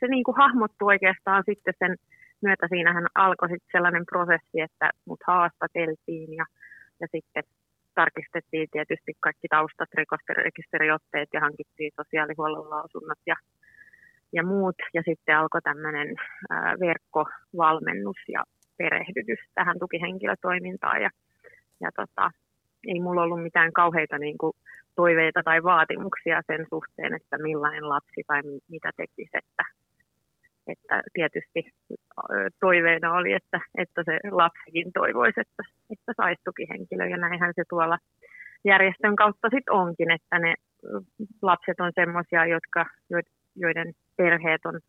se niin kuin hahmottui oikeastaan sitten sen myötä. Siinähän alkoi sitten sellainen prosessi, että mut haastateltiin ja, ja sitten tarkistettiin tietysti kaikki taustat, rikosrekisteriotteet ja hankittiin sosiaalihuollon lausunnot ja, ja muut. Ja sitten alkoi tämmöinen verkkovalmennus ja perehdytys tähän tukihenkilötoimintaan. Ja, ja tota, ei mulla ollut mitään kauheita niin kuin, toiveita tai vaatimuksia sen suhteen, että millainen lapsi tai mitä tekisi. Että, että tietysti toiveena oli, että, että se lapsikin toivoisi, että, että saisi tukihenkilö. Ja näinhän se tuolla järjestön kautta sitten onkin, että ne lapset on sellaisia, jotka, joiden perheet on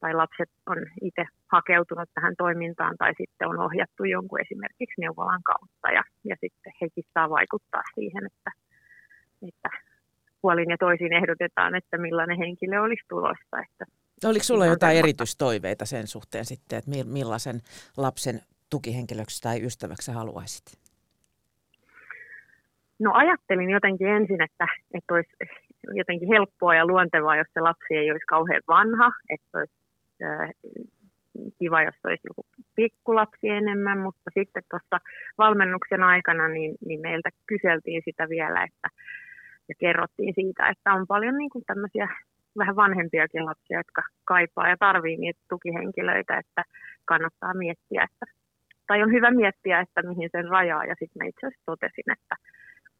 tai lapset on itse hakeutunut tähän toimintaan tai sitten on ohjattu jonkun esimerkiksi neuvolan kautta ja, ja sitten hekin saa vaikuttaa siihen, että, että puolin ja toisin ehdotetaan, että millainen henkilö olisi tulossa. Että Oliko sulla jotain erityistoiveita sen suhteen sitten, että millaisen lapsen tukihenkilöksi tai ystäväksi haluaisit? No ajattelin jotenkin ensin, että, että olisi jotenkin helppoa ja luontevaa, jos se lapsi ei olisi kauhean vanha, että olisi äh, kiva, jos olisi joku pikkulapsi enemmän, mutta sitten tuossa valmennuksen aikana niin, niin meiltä kyseltiin sitä vielä, että ja kerrottiin siitä, että on paljon niin kuin tämmöisiä vähän vanhempiakin lapsia, jotka kaipaa ja tarvii niitä tukihenkilöitä, että kannattaa miettiä, että, tai on hyvä miettiä, että mihin sen rajaa. Ja sitten mä itse asiassa totesin, että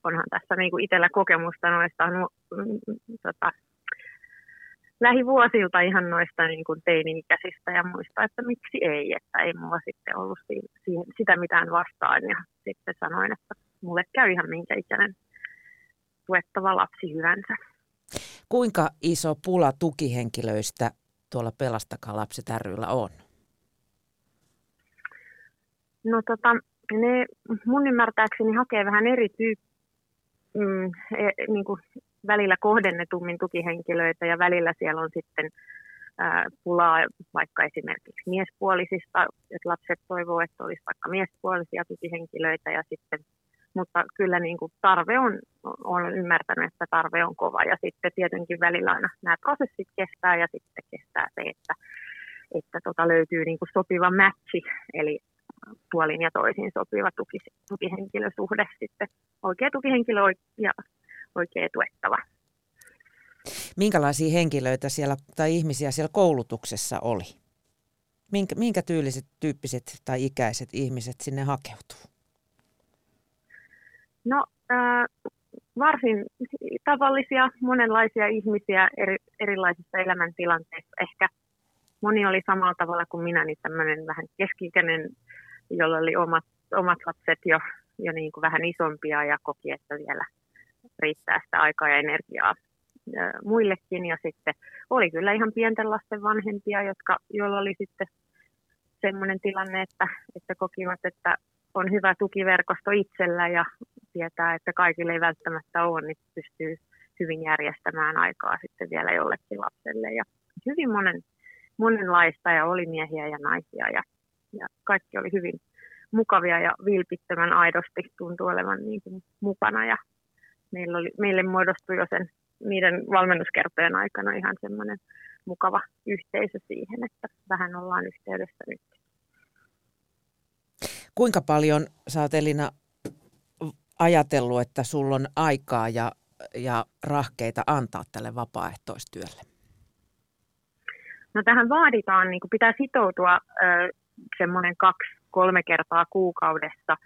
onhan tässä niin kuin itsellä kokemusta noista no, tota, lähivuosilta ihan noista niin kuin teini-ikäisistä ja muista, että miksi ei, että ei mulla sitten ollut siihen, sitä mitään vastaan ja sitten sanoin, että mulle käy ihan minkä ikäinen tuettava lapsi hyvänsä. Kuinka iso pula tukihenkilöistä tuolla Pelastakaa lapset ryllä on? No tota, ne mun ymmärtääkseni hakee vähän eri tyyppi, mm, e, niin kuin välillä kohdennetummin tukihenkilöitä ja välillä siellä on sitten ää, pulaa vaikka esimerkiksi miespuolisista, että lapset toivoo, että olisi vaikka miespuolisia tukihenkilöitä ja sitten mutta kyllä niin kuin tarve on, on ymmärtänyt, että tarve on kova ja sitten tietenkin välillä aina nämä prosessit kestää ja sitten kestää se, että, että tota löytyy niin kuin sopiva matchi, eli puolin ja toisin sopiva tuki, tukihenkilösuhde sitten, oikea tukihenkilö ja oikea tuettava. Minkälaisia henkilöitä siellä tai ihmisiä siellä koulutuksessa oli? Minkä, minkä tyyliset, tyyppiset tai ikäiset ihmiset sinne hakeutuu? No äh, varsin tavallisia, monenlaisia ihmisiä eri, erilaisissa elämäntilanteissa. Ehkä moni oli samalla tavalla kuin minä, niin tämmöinen vähän keski-ikäinen, jolla oli omat, omat lapset jo, jo niin kuin vähän isompia ja koki, että vielä riittää sitä aikaa ja energiaa muillekin. Ja sitten oli kyllä ihan pienten lasten vanhempia, jotka, joilla oli sitten semmoinen tilanne, että, että kokivat, että on hyvä tukiverkosto itsellä ja tietää, että kaikille ei välttämättä ole, niin pystyy hyvin järjestämään aikaa sitten vielä jollekin lapselle. Ja hyvin monen, monenlaista ja oli miehiä ja naisia ja, ja kaikki oli hyvin mukavia ja vilpittömän aidosti tuntui olevan niin kuin mukana ja meillä oli, meille muodostui jo sen niiden valmennuskertojen aikana ihan semmoinen mukava yhteisö siihen, että vähän ollaan yhteydessä nyt. Kuinka paljon sä oot Elina ajatellut, että sulla on aikaa ja, ja rahkeita antaa tälle vapaaehtoistyölle? No tähän vaaditaan, niin pitää sitoutua semmoinen kaksi, kolme kertaa kuukaudessa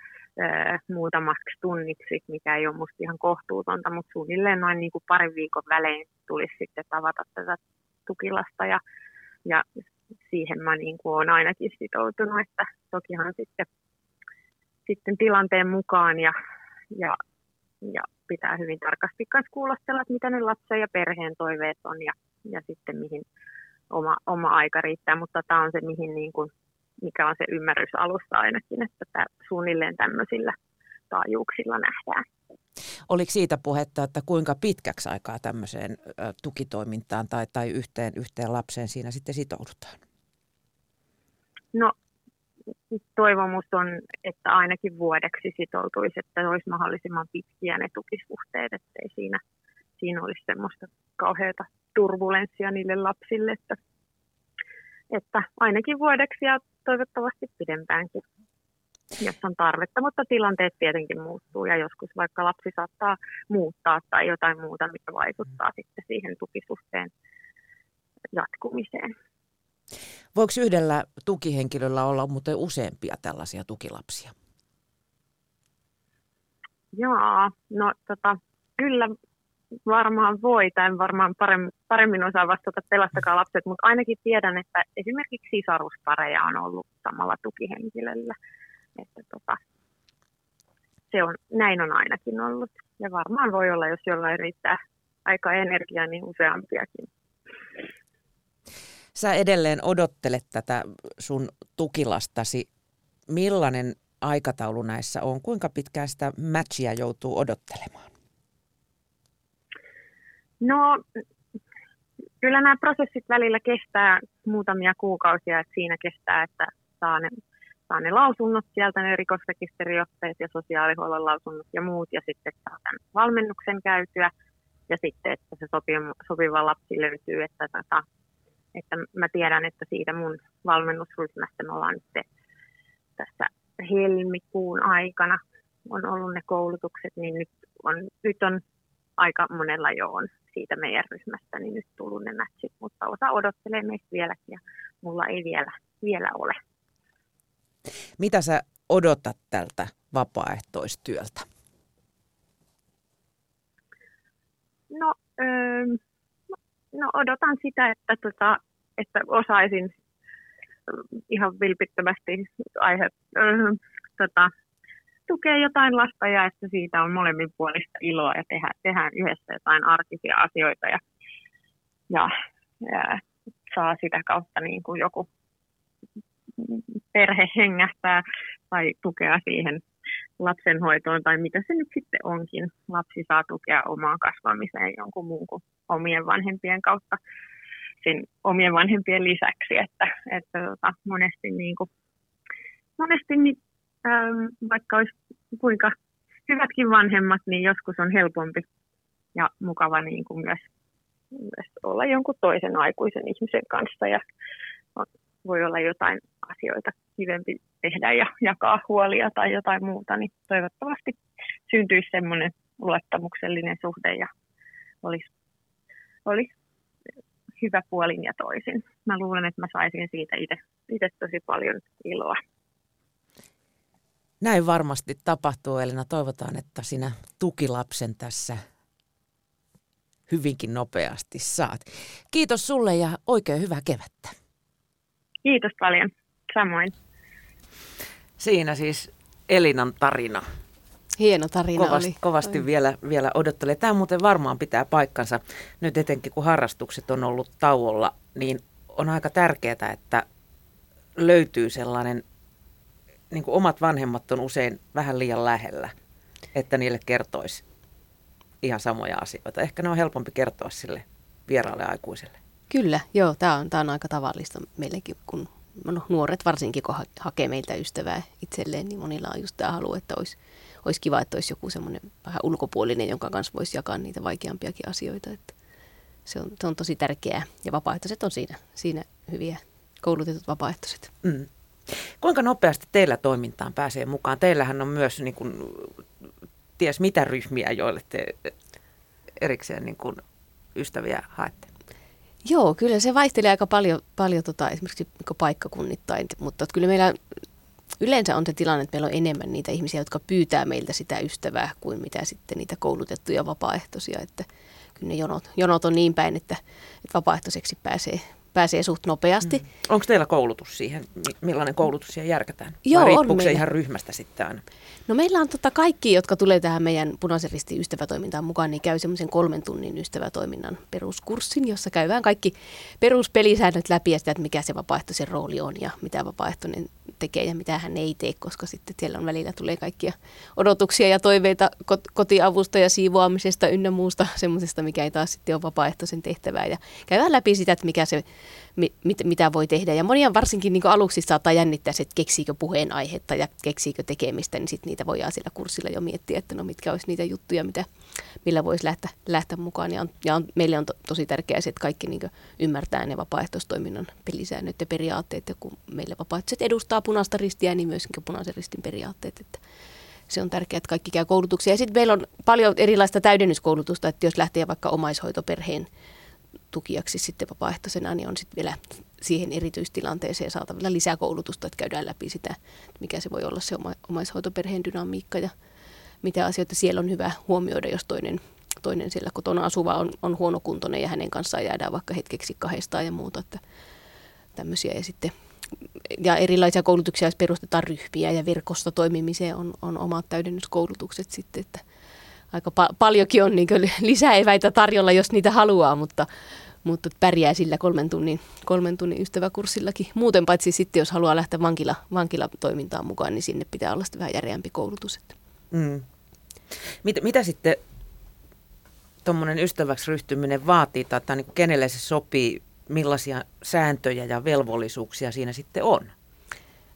muutamaksi tunniksi, mikä ei ole musta ihan kohtuutonta, mutta suunnilleen noin niin kuin parin viikon välein tulisi sitten tavata tätä tukilasta ja, ja siihen mä niin kuin olen ainakin sitoutunut, että tokihan sitten, sitten tilanteen mukaan ja ja, ja pitää hyvin tarkasti myös kuulostella, että mitä ne lapsen ja perheen toiveet on ja, ja sitten mihin oma, oma aika riittää, mutta tämä on se, mihin niin kuin, mikä on se ymmärrys alusta ainakin, että tämä suunnilleen tämmöisillä taajuuksilla nähdään. Oliko siitä puhetta, että kuinka pitkäksi aikaa tämmöiseen tukitoimintaan tai, tai yhteen, yhteen lapseen siinä sitten sitoudutaan? No toivomus on, että ainakin vuodeksi sitoutuisi, että olisi mahdollisimman pitkiä ne tukisuhteet, ettei siinä, siinä olisi semmoista kauheata turbulenssia niille lapsille, että, että ainakin vuodeksi ja toivottavasti pidempäänkin, jos on tarvetta, mutta tilanteet tietenkin muuttuu ja joskus vaikka lapsi saattaa muuttaa tai jotain muuta, mikä vaikuttaa sitten siihen tukisuhteen jatkumiseen. Voiko yhdellä tukihenkilöllä olla muuten useampia tällaisia tukilapsia? Joo, no tota, kyllä varmaan voi, tai en varmaan paremmin, paremmin osaa vastata pelastakaa lapset, mutta ainakin tiedän, että esimerkiksi sisaruspareja on ollut samalla tukihenkilöllä. Että tota, se on, näin on ainakin ollut. Ja varmaan voi olla, jos jollain riittää aika energiaa, niin useampiakin sä edelleen odottelet tätä sun tukilastasi. Millainen aikataulu näissä on? Kuinka pitkään sitä matchia joutuu odottelemaan? No, kyllä nämä prosessit välillä kestää muutamia kuukausia, että siinä kestää, että saa ne, saa ne lausunnot sieltä, ne rikosrekisteriotteet ja sosiaalihuollon lausunnot ja muut, ja sitten saa tämän valmennuksen käytyä, ja sitten, että se sopiva, sopiva lapsi löytyy, että tota, että mä tiedän, että siitä mun valmennusryhmästä me ollaan nyt tässä helmikuun aikana on ollut ne koulutukset, niin nyt on, nyt on aika monella jo on siitä meidän ryhmästä, niin nyt tullut ne matchit, mutta osa odottelee meistä vieläkin ja mulla ei vielä, vielä ole. Mitä sä odotat tältä vapaaehtoistyöltä? No, öö, No odotan sitä, että, tota, että osaisin ihan vilpittömästi aihe, äh, tota, tukea jotain lasta ja että siitä on molemmin puolista iloa ja tehdä, tehdään yhdessä jotain arkisia asioita ja, ja, ja saa sitä kautta niin kuin joku perhe hengähtää tai tukea siihen lapsenhoitoon tai mitä se nyt sitten onkin. Lapsi saa tukea omaan kasvamiseen jonkun muun kuin omien vanhempien kautta sen omien vanhempien lisäksi, että, että tota, monesti, niin kuin, monesti niin, ähm, vaikka olisi kuinka hyvätkin vanhemmat, niin joskus on helpompi ja mukava niin kuin myös, myös olla jonkun toisen aikuisen ihmisen kanssa ja voi olla jotain asioita kivempi tehdä ja jakaa huolia tai jotain muuta, niin toivottavasti syntyisi semmoinen luottamuksellinen suhde ja olisi, olisi hyvä puolin ja toisin. Mä luulen, että mä saisin siitä itse tosi paljon iloa. Näin varmasti tapahtuu, Elina. Toivotaan, että sinä tukilapsen tässä hyvinkin nopeasti saat. Kiitos sulle ja oikein hyvää kevättä. Kiitos paljon. Samoin. Siinä siis Elinan tarina. Hieno tarina kovasti, oli. Kovasti vielä, vielä odottelee. Tämä muuten varmaan pitää paikkansa. Nyt etenkin kun harrastukset on ollut tauolla, niin on aika tärkeää, että löytyy sellainen, niin kuin omat vanhemmat on usein vähän liian lähellä, että niille kertoisi ihan samoja asioita. Ehkä ne on helpompi kertoa sille vieraalle aikuiselle. Kyllä, joo, tämä on, tämä on aika tavallista meillekin, kun no, nuoret varsinkin, kun hakee meiltä ystävää itselleen, niin monilla on just tämä halu, että olisi, olisi kiva, että olisi joku semmoinen vähän ulkopuolinen, jonka kanssa voisi jakaa niitä vaikeampiakin asioita. Että se, on, se on tosi tärkeää ja vapaaehtoiset on siinä, siinä hyviä koulutetut vapaaehtoiset. Mm. Kuinka nopeasti teillä toimintaan pääsee mukaan? Teillähän on myös niin kuin, ties mitä ryhmiä, joille te erikseen niin kuin, ystäviä haette. Joo, kyllä se vaihtelee aika paljon, paljon tota, esimerkiksi niin paikkakunnittain, mutta kyllä meillä yleensä on se tilanne, että meillä on enemmän niitä ihmisiä, jotka pyytää meiltä sitä ystävää kuin mitä sitten niitä koulutettuja vapaaehtoisia, että kyllä ne jonot, jonot on niin päin, että, että vapaaehtoiseksi pääsee, pääsee suht nopeasti. Mm. Onko teillä koulutus siihen? Millainen koulutus siihen järkätään? Joo, Vai riippuuko se ihan ryhmästä sitten aina? No meillä on tota kaikki, jotka tulee tähän meidän punaisen ristin ystävätoimintaan mukaan, niin käy semmoisen kolmen tunnin ystävätoiminnan peruskurssin, jossa käydään kaikki peruspelisäännöt läpi ja sitä, että mikä se vapaaehtoisen rooli on ja mitä vapaaehtoinen tekee ja mitä hän ei tee, koska sitten siellä on välillä tulee kaikkia odotuksia ja toiveita kotiavusta ja siivoamisesta ynnä muusta semmoisesta, mikä ei taas sitten ole vapaaehtoisen tehtävää. Ja käydään läpi sitä, että mikä se mit, mitä voi tehdä. Ja monia varsinkin niin aluksi saattaa jännittää se, että keksiikö puheenaihetta ja keksiikö tekemistä, niin sitten niitä voidaan sillä kurssilla jo miettiä, että no mitkä olisi niitä juttuja, mitä, millä voisi lähteä, lähteä mukaan. Ja, on, ja on, meille on to, tosi tärkeää se, että kaikki niin ymmärtää ne vapaaehtoistoiminnan pelisäännöt ja periaatteet. Ja kun meille vapaaehtoiset edustaa punaista ristiä, niin myös niin punaisen ristin periaatteet. Että se on tärkeää, että kaikki käy koulutuksia. Ja sitten meillä on paljon erilaista täydennyskoulutusta, että jos lähtee vaikka omaishoitoperheen tukijaksi sitten vapaaehtoisena, niin on sitten vielä siihen erityistilanteeseen saatavilla lisäkoulutusta, että käydään läpi sitä, mikä se voi olla se oma, omaishoitoperheen dynamiikka ja mitä asioita siellä on hyvä huomioida, jos toinen, toinen siellä kotona asuva on, on huonokuntoinen ja hänen kanssaan jäädään vaikka hetkeksi kahdestaan ja muuta, että tämmöisiä ja sitten ja erilaisia koulutuksia, jos perustetaan ryhmiä ja verkosta toimimiseen on, on omat täydennyskoulutukset sitten, että aika pa- paljonkin on niin lisäeväitä tarjolla, jos niitä haluaa, mutta, mutta pärjää sillä kolmen tunnin, kolmen tunnin ystäväkurssillakin. Muuten paitsi sitten, jos haluaa lähteä vankila, vankilatoimintaan mukaan, niin sinne pitää olla vähän järeämpi koulutus. Mm. Mitä, mitä sitten tuommoinen ystäväksi ryhtyminen vaatii, tai niin kenelle se sopii, millaisia sääntöjä ja velvollisuuksia siinä sitten on?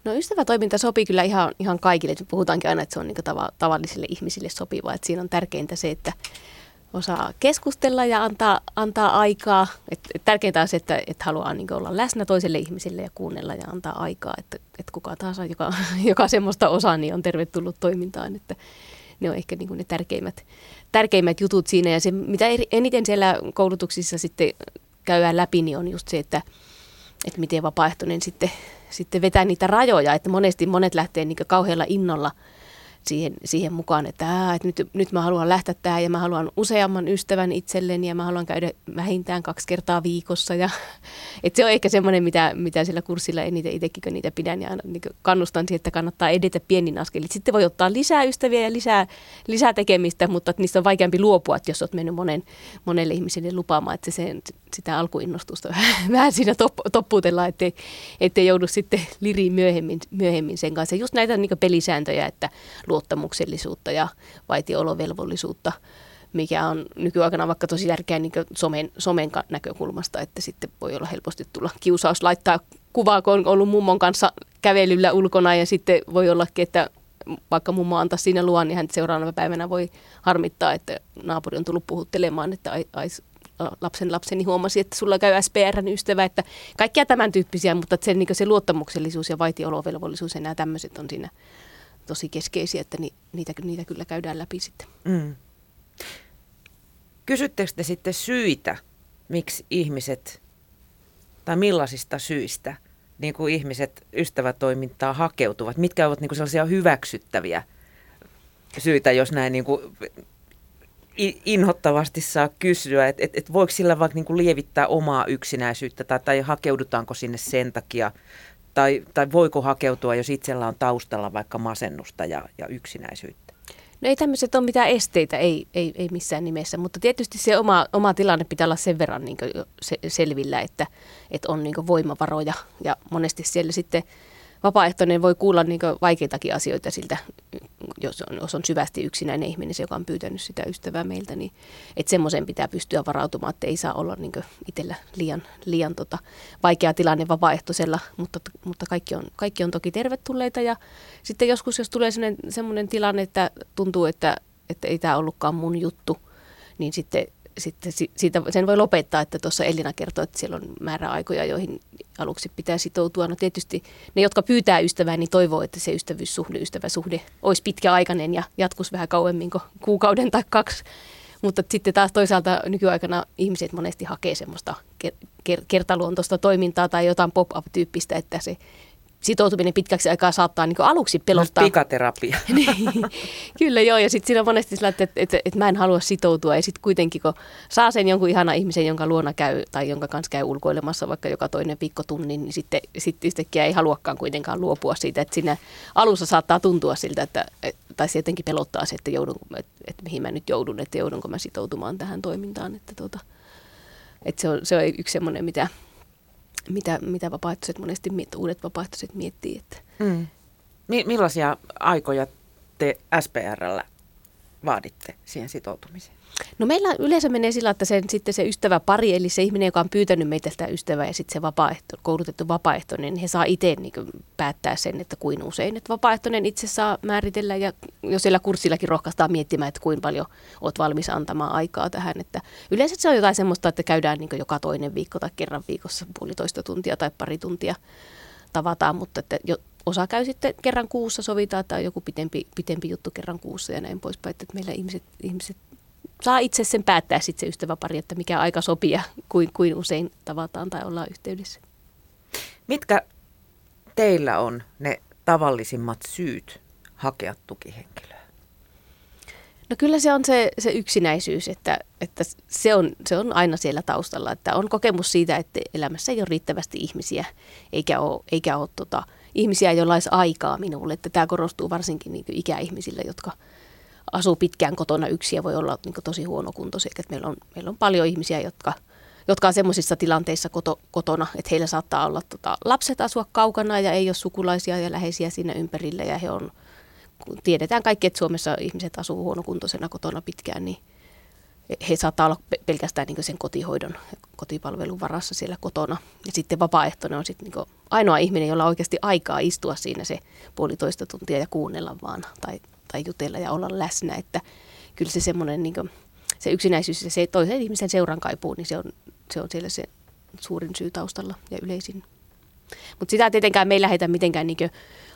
No ystävätoiminta sopii kyllä ihan, ihan kaikille. Puhutaankin aina, että se on niin tava, tavallisille ihmisille sopiva. Että siinä on tärkeintä se, että osaa keskustella ja antaa, antaa aikaa. Et, et tärkeintä on se, että et haluaa niin olla läsnä toiselle ihmiselle ja kuunnella ja antaa aikaa. Että et kuka tahansa, joka, joka semmoista osaa, niin on tervetullut toimintaan. Että ne on ehkä niin ne tärkeimmät, tärkeimmät jutut siinä. Ja se, mitä eniten siellä koulutuksissa sitten käydään läpi, niin on just se, että, että miten vapaaehtoinen sitten sitten vetää niitä rajoja, että monesti monet lähtee niin kauhealla innolla siihen, siihen mukaan, että, ää, että nyt, nyt mä haluan lähteä tähän ja mä haluan useamman ystävän itselleni ja mä haluan käydä vähintään kaksi kertaa viikossa. Ja, että se on ehkä semmoinen, mitä, mitä sillä kurssilla eniten itsekin, niitä pidän ja niin kannustan siihen, että kannattaa edetä pienin askelin. Sitten voi ottaa lisää ystäviä ja lisää, lisää tekemistä, mutta niistä on vaikeampi luopua, että jos olet mennyt monen, monelle ihmiselle lupaamaan, että se, sitä alkuinnostusta vähän, siinä top, toppuutellaan, ettei, ettei joudu sitten liriin myöhemmin, myöhemmin sen kanssa. Just näitä niin pelisääntöjä, että luottamuksellisuutta ja vaitiolovelvollisuutta, mikä on nykyaikana vaikka tosi tärkeä niin somen, somen näkökulmasta, että sitten voi olla helposti tulla kiusaus laittaa kuvaa, kun on ollut mummon kanssa kävelyllä ulkona ja sitten voi ollakin, että vaikka mummo antaa siinä luvan, niin hän seuraavana päivänä voi harmittaa, että naapuri on tullut puhuttelemaan, että ai, ai, lapsen lapseni huomasi, että sulla käy SPRn ystävä, että kaikkia tämän tyyppisiä, mutta se, niin se luottamuksellisuus ja vaitiolovelvollisuus ja nämä tämmöiset on siinä tosi keskeisiä, että ni, niitä, niitä kyllä käydään läpi sitten. Mm. Kysyttekö te sitten syitä, miksi ihmiset, tai millaisista syistä niin kuin ihmiset ystävätoimintaa hakeutuvat? Mitkä ovat niin kuin sellaisia hyväksyttäviä syitä, jos näin niin kuin inhottavasti saa kysyä, että et, et voiko sillä vaikka niin kuin lievittää omaa yksinäisyyttä tai, tai hakeudutaanko sinne sen takia, tai, tai voiko hakeutua, jos itsellä on taustalla vaikka masennusta ja, ja yksinäisyyttä? No ei tämmöiset ole mitään esteitä, ei, ei, ei missään nimessä, mutta tietysti se oma, oma tilanne pitää olla sen verran niin se, selvillä, että, että on niin voimavaroja ja monesti siellä sitten vapaaehtoinen voi kuulla niin vaikeitakin asioita siltä, jos on, jos on syvästi yksinäinen ihminen, joka on pyytänyt sitä ystävää meiltä, niin että semmoisen pitää pystyä varautumaan, että ei saa olla niin itsellä liian, liian tota, vaikea tilanne vapaaehtoisella, mutta, mutta kaikki, on, kaikki on toki tervetulleita. Ja sitten joskus, jos tulee semmoinen tilanne, että tuntuu, että, että ei tämä ollutkaan mun juttu, niin sitten sitten siitä, sen voi lopettaa, että tuossa Elina kertoi, että siellä on määräaikoja, joihin aluksi pitää sitoutua. No tietysti ne, jotka pyytää ystävää, niin toivoo, että se ystävyyssuhde, ystäväsuhde olisi pitkäaikainen ja jatkuisi vähän kauemmin kuin kuukauden tai kaksi. Mutta sitten taas toisaalta nykyaikana ihmiset monesti hakee semmoista kertaluontoista toimintaa tai jotain pop-up-tyyppistä, että se sitoutuminen pitkäksi aikaa saattaa niin aluksi pelottaa. Pikaterapia. niin, kyllä joo, ja sitten siinä on monesti sillä, että, että, että, että mä en halua sitoutua, ja sitten kuitenkin kun saa sen jonkun ihana ihmisen, jonka luona käy, tai jonka kanssa käy ulkoilemassa vaikka joka toinen viikko tunnin, niin sitten, sitten yhtäkkiä ei haluakaan kuitenkaan luopua siitä, että siinä alussa saattaa tuntua siltä, että, tai se jotenkin pelottaa se, että, joudun, että, että mihin mä nyt joudun, että joudunko mä sitoutumaan tähän toimintaan, että, tuota, että se, on, se on yksi semmoinen, mitä, mitä, mitä vapaaehtoiset monesti, uudet vapaaehtoiset miettii. Että. Mm. Millaisia aikoja te SPRllä vaaditte siihen sitoutumiseen? No meillä yleensä menee sillä, että sen, sitten se ystävä pari, eli se ihminen, joka on pyytänyt meitä sitä ystävää ja sitten se vapaaehto, koulutettu vapaaehtoinen, niin he saa itse niin päättää sen, että kuin usein. Että vapaaehtoinen itse saa määritellä ja jo siellä kurssillakin rohkaistaan miettimään, että kuinka paljon olet valmis antamaan aikaa tähän. Että yleensä se on jotain semmoista, että käydään niin joka toinen viikko tai kerran viikossa puolitoista tuntia tai pari tuntia tavataan, mutta että jo, osa käy sitten kerran kuussa, sovitaan, on joku pitempi, pitempi juttu kerran kuussa ja näin poispäin. Että meillä ihmiset, ihmiset saa itse sen päättää sitten se ystäväpari, että mikä aika sopii ja kuin, kuin usein tavataan tai ollaan yhteydessä. Mitkä teillä on ne tavallisimmat syyt hakea tukihenkilöä? No kyllä se on se, se yksinäisyys, että, että se, on, se on aina siellä taustalla, että on kokemus siitä, että elämässä ei ole riittävästi ihmisiä, eikä ole, eikä ole tota, ihmisiä, joilla olisi aikaa minulle. Että tämä korostuu varsinkin niin ikäihmisille, jotka – asuu pitkään kotona yksin ja voi olla niin tosi huonokuntoisia. Että meillä on, meillä on paljon ihmisiä, jotka, jotka on semmoisissa tilanteissa koto, kotona, että heillä saattaa olla tota, lapset asua kaukana ja ei ole sukulaisia ja läheisiä siinä ympärillä ja he on, tiedetään kaikki, että Suomessa ihmiset asuu huonokuntoisena kotona pitkään, niin he saattaa olla pelkästään niin sen kotihoidon kotipalvelun varassa siellä kotona. Ja sitten vapaaehtoinen on sitten niin ainoa ihminen, jolla on oikeasti aikaa istua siinä se puolitoista tuntia ja kuunnella vaan tai, tai jutella ja olla läsnä, että kyllä se semmoinen niin se yksinäisyys ja se toisen ihmisen seuran kaipuu, niin se on, se on siellä se suurin syy taustalla ja yleisin. Mutta sitä tietenkään me ei lähdetä mitenkään niin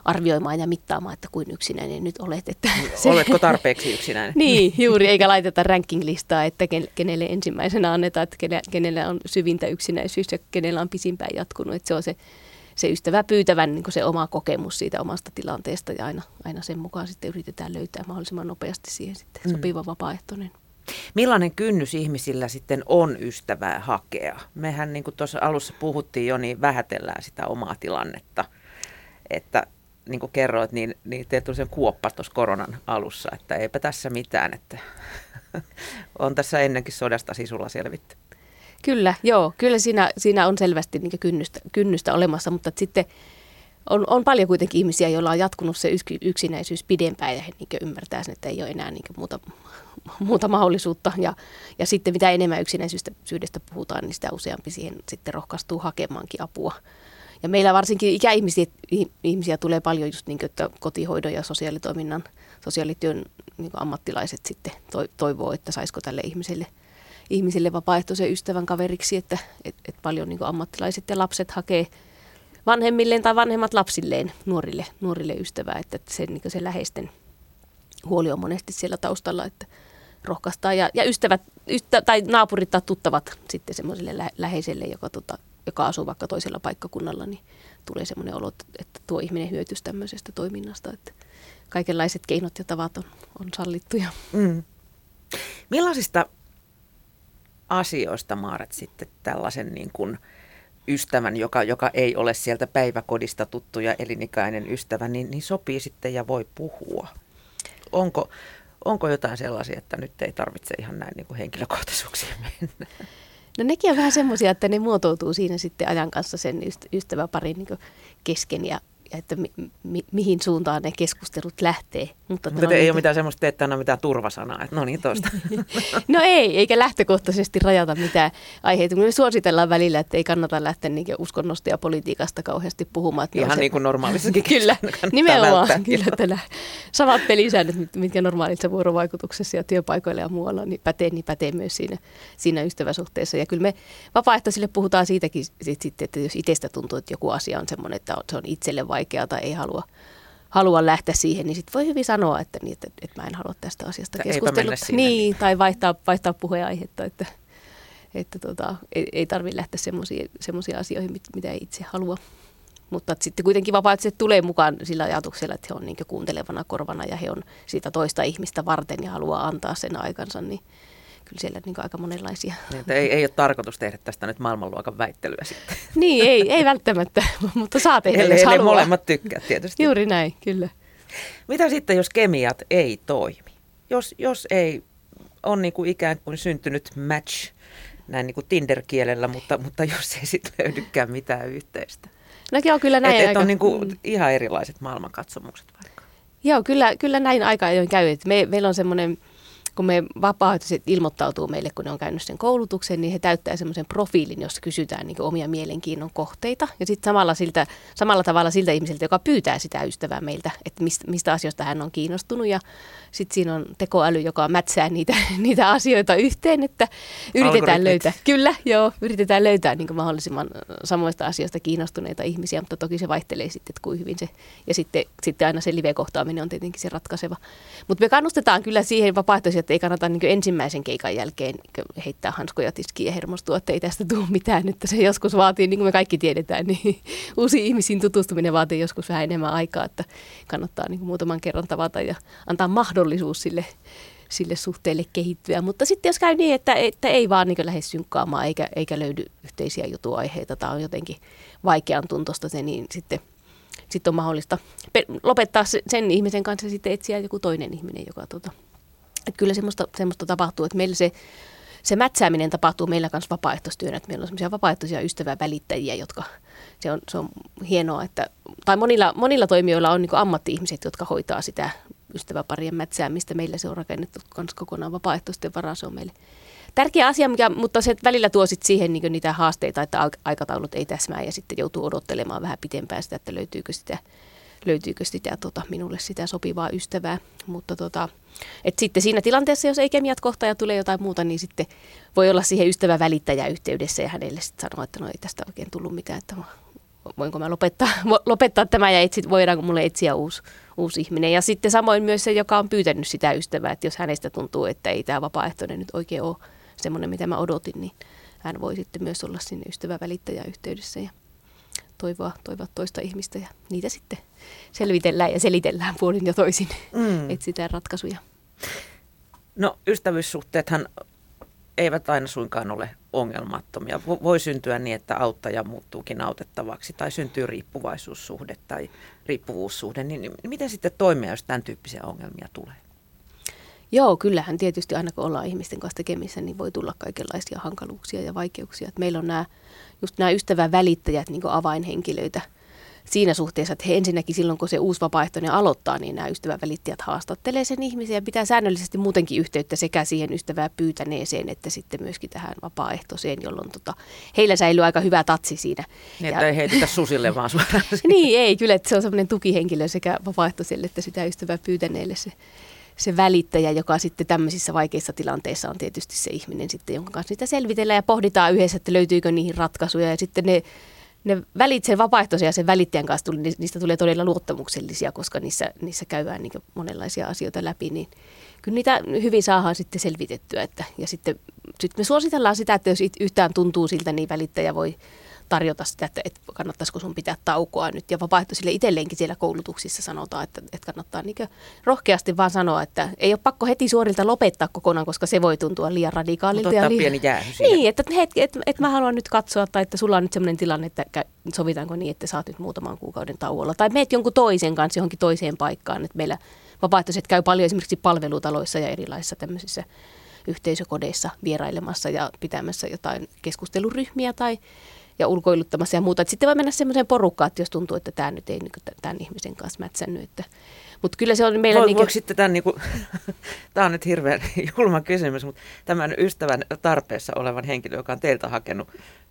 arvioimaan ja mittaamaan, että kuin yksinäinen nyt olet. Että niin, se, Oletko tarpeeksi yksinäinen? niin, juuri, eikä laiteta ranking-listaa, että kenelle ensimmäisenä annetaan, että kenellä on syvintä yksinäisyys ja kenellä on pisimpään jatkunut. Että se on se se ystävä pyytävän niin se oma kokemus siitä omasta tilanteesta ja aina, aina sen mukaan sitten yritetään löytää mahdollisimman nopeasti siihen sitten mm. sopiva vapaaehtoinen. Millainen kynnys ihmisillä sitten on ystävää hakea? Mehän niin kuin tuossa alussa puhuttiin jo, niin vähätellään sitä omaa tilannetta. Että niin kuin kerroit, niin, niin teet tuli sen kuoppa tuossa koronan alussa, että eipä tässä mitään, että on tässä ennenkin sodasta sisulla selvitty. Kyllä, joo. Kyllä siinä, siinä on selvästi niin kynnystä, kynnystä olemassa, mutta sitten on, on paljon kuitenkin ihmisiä, joilla on jatkunut se yksinäisyys pidempään ja he niin ymmärtää sen, että ei ole enää niin muuta, muuta mahdollisuutta. Ja, ja sitten mitä enemmän yksinäisyydestä puhutaan, niin sitä useampi siihen sitten rohkaistuu hakemaankin apua. Ja meillä varsinkin ikäihmisiä ihmisiä tulee paljon just niin kuin, että kotihoidon ja sosiaalitoiminnan, sosiaalityön niin ammattilaiset sitten toivoo, että saisiko tälle ihmiselle – ihmisille vapaaehtoisen ystävän kaveriksi, että et, et paljon niin ammattilaiset ja lapset hakee vanhemmilleen tai vanhemmat lapsilleen nuorille, nuorille ystävää, että se, niin se läheisten huoli on monesti siellä taustalla, että rohkaistaan ja, ja ystävät ystä, tai naapurit tai tuttavat sitten semmoiselle lä- läheiselle, joka, tota, joka asuu vaikka toisella paikkakunnalla, niin tulee semmoinen olo, että tuo ihminen hyötyisi tämmöisestä toiminnasta, että kaikenlaiset keinot ja tavat on, on sallittuja. Mm. Millaisista asioista, Maaret, sitten tällaisen niin kuin ystävän, joka, joka ei ole sieltä päiväkodista tuttu ja elinikäinen ystävä, niin, niin sopii sitten ja voi puhua. Onko, onko jotain sellaisia, että nyt ei tarvitse ihan näin niin kuin henkilökohtaisuuksiin mennä? No nekin on vähän semmoisia, että ne muotoutuu siinä sitten ajan kanssa sen ystäväparin niin kesken ja että mi, mi, mihin suuntaan ne keskustelut lähtee. Mutta, Mutta ei ole mitään semmoista, että on mitään turvasanaa, että no niin toista. no ei, eikä lähtökohtaisesti rajata mitään aiheita. Me suositellaan välillä, että ei kannata lähteä niin uskonnosta ja politiikasta kauheasti puhumaan. Että Ihan se... niin kuin normaalissakin Kyllä, nimenomaan. Kyllä, että samat pelisäännöt, mitkä normaalissa vuorovaikutuksessa ja työpaikoilla ja muualla niin pätee, niin pätee myös siinä, siinä ystäväsuhteessa. Ja kyllä me vapaaehtoisille puhutaan siitäkin sitten, että jos itsestä tuntuu, että joku asia on semmoinen, että se on itselle vaikeaa tai ei halua, halua lähteä siihen, niin sitten voi hyvin sanoa, että, niin, että, että mä en halua tästä asiasta keskustella. Niin, niin, tai vaihtaa, vaihtaa puheenaihetta, että, että tota, ei, ei tarvitse lähteä semmoisiin asioihin, mitä ei itse halua. Mutta sitten kuitenkin vapaaehtoiset tulee mukaan sillä ajatuksella, että he on niin kuuntelevana korvana ja he on siitä toista ihmistä varten ja haluaa antaa sen aikansa, niin kyllä siellä niin aika monenlaisia. Niin, ei, ei ole tarkoitus tehdä tästä nyt maailmanluokan väittelyä sitten. Niin, ei, ei välttämättä, mutta saa tehdä, eli, jos eli molemmat tykkää tietysti. Juuri näin, kyllä. Mitä sitten, jos kemiat ei toimi? Jos, jos ei on niin kuin ikään kuin syntynyt match näin niin kuin Tinder-kielellä, mutta, mutta jos ei sitten löydykään mitään yhteistä. No joo, kyllä näin. Et, et on niin kuin mm. ihan erilaiset maailmankatsomukset vaikka. Joo, kyllä, kyllä näin aika ajoin käy. me, meillä on semmoinen kun me vapaaehtoiset ilmoittautuu meille, kun ne on käynyt sen koulutuksen, niin he täyttää semmoisen profiilin, jossa kysytään niin omia mielenkiinnon kohteita. Ja sitten samalla, siltä, samalla tavalla siltä ihmiseltä, joka pyytää sitä ystävää meiltä, että mistä, mistä asioista hän on kiinnostunut. Ja sitten siinä on tekoäly, joka mätsää niitä, niitä asioita yhteen, että yritetään löytää. Kyllä, joo, yritetään löytää niin mahdollisimman samoista asioista kiinnostuneita ihmisiä, mutta toki se vaihtelee sitten, että kuin hyvin se. Ja sitten, sitten aina se live-kohtaaminen on tietenkin se ratkaiseva. Mutta me kannustetaan kyllä siihen vapaaehtoisia että ei kannata niin ensimmäisen keikan jälkeen niin heittää hanskoja tiskiin ja hermostua, että ei tästä tule mitään. Että se joskus vaatii, niin kuin me kaikki tiedetään, niin uusi ihmisiin tutustuminen vaatii joskus vähän enemmän aikaa, että kannattaa niin muutaman kerran tavata ja antaa mahdollisuus sille sille suhteelle kehittyä. Mutta sitten jos käy niin, että, että ei vaan niin lähde synkkaamaan eikä, eikä löydy yhteisiä jutuaiheita tai on jotenkin vaikean tuntosta se, niin sitten, sitten on mahdollista lopettaa sen ihmisen kanssa sitten etsiä joku toinen ihminen, joka tota, että kyllä semmoista, semmoista tapahtuu, että meillä se, se mätsääminen tapahtuu meillä kanssa vapaaehtoistyönä, että meillä on semmoisia vapaaehtoisia ystävää välittäjiä, jotka se on, se on hienoa, että, tai monilla, monilla toimijoilla on niin ammatti-ihmiset, jotka hoitaa sitä ystäväparien mätsäämistä. Meillä se on rakennettu myös kokonaan vapaaehtoisten varaa, se on meille tärkeä asia, mikä, mutta se välillä tuo sit siihen niin niitä haasteita, että aikataulut ei täsmää ja sitten joutuu odottelemaan vähän pitempään sitä, että löytyykö sitä löytyykö sitä tota, minulle sitä sopivaa ystävää. Mutta tota, et sitten siinä tilanteessa, jos ei kemiat kohta ja tulee jotain muuta, niin sitten voi olla siihen ystävä välittäjä yhteydessä ja hänelle sitten sanoa, että no ei tästä oikein tullut mitään, että voinko mä lopettaa, lopettaa tämä ja etsit, voidaanko mulle etsiä uusi, uusi ihminen. Ja sitten samoin myös se, joka on pyytänyt sitä ystävää, että jos hänestä tuntuu, että ei tämä vapaaehtoinen nyt oikein ole semmoinen, mitä mä odotin, niin hän voi sitten myös olla sinne ystävä välittäjä yhteydessä ja toivoa, toivoa toista ihmistä ja niitä sitten selvitellään ja selitellään puolin ja toisin, mm. etsitään ratkaisuja. No ystävyyssuhteethan eivät aina suinkaan ole ongelmattomia. Voi syntyä niin, että auttaja muuttuukin autettavaksi tai syntyy riippuvaisuussuhde tai riippuvuussuhde. Niin miten sitten toimia, jos tämän tyyppisiä ongelmia tulee? Joo, kyllähän tietysti aina kun ollaan ihmisten kanssa tekemissä, niin voi tulla kaikenlaisia hankaluuksia ja vaikeuksia. Et meillä on nämä, just nämä ystävän välittäjät niin avainhenkilöitä – siinä suhteessa, että he ensinnäkin silloin, kun se uusi vapaaehtoinen aloittaa, niin nämä ystävän välittäjät haastattelee sen ihmisen ja pitää säännöllisesti muutenkin yhteyttä sekä siihen ystävää pyytäneeseen että sitten myöskin tähän vapaaehtoiseen, jolloin tota, heillä säilyy aika hyvä tatsi siinä. Niin, että ja, ei heitetä susille vaan suoraan. niin, ei, kyllä, että se on semmoinen tukihenkilö sekä vapaaehtoiselle että sitä ystävää pyytäneelle se se välittäjä, joka sitten tämmöisissä vaikeissa tilanteissa on tietysti se ihminen sitten, jonka kanssa niitä selvitellään ja pohditaan yhdessä, että löytyykö niihin ratkaisuja ja sitten ne ne välit, sen vapaaehtoisia sen välittäjän kanssa, tuli, niistä tulee todella luottamuksellisia, koska niissä, niissä käydään niin monenlaisia asioita läpi, niin kyllä niitä hyvin saadaan sitten selvitettyä. Että, ja sitten, sitten me suositellaan sitä, että jos yhtään tuntuu siltä, niin välittäjä voi tarjota sitä, että, että kannattaisiko sun pitää taukoa nyt. Ja vapaaehtoisille itselleenkin siellä koulutuksissa sanotaan, että, että kannattaa niin rohkeasti vaan sanoa, että ei ole pakko heti suorilta lopettaa kokonaan, koska se voi tuntua liian radikaalilta. Mutta ja liian... pieni jäähy Niin, että hetki, että, että mä haluan nyt katsoa, tai että sulla on nyt sellainen tilanne, että sovitaanko niin, että saat nyt muutaman kuukauden tauolla. Tai meet jonkun toisen kanssa johonkin toiseen paikkaan. Että meillä vapaaehtoiset käy paljon esimerkiksi palvelutaloissa ja erilaisissa tämmöisissä yhteisökodeissa vierailemassa ja pitämässä jotain keskusteluryhmiä tai ja ulkoiluttamassa ja muuta. Et sitten voi mennä semmoiseen porukkaan, että jos tuntuu, että tämä nyt ei niin tämän ihmisen kanssa mätsännyt. Että, mutta kyllä se on meillä... Voi, niin kuin... sitten tämän, niin kuin, tämä on nyt hirveän julma kysymys, mutta tämän ystävän tarpeessa olevan henkilö, joka on teiltä hakenut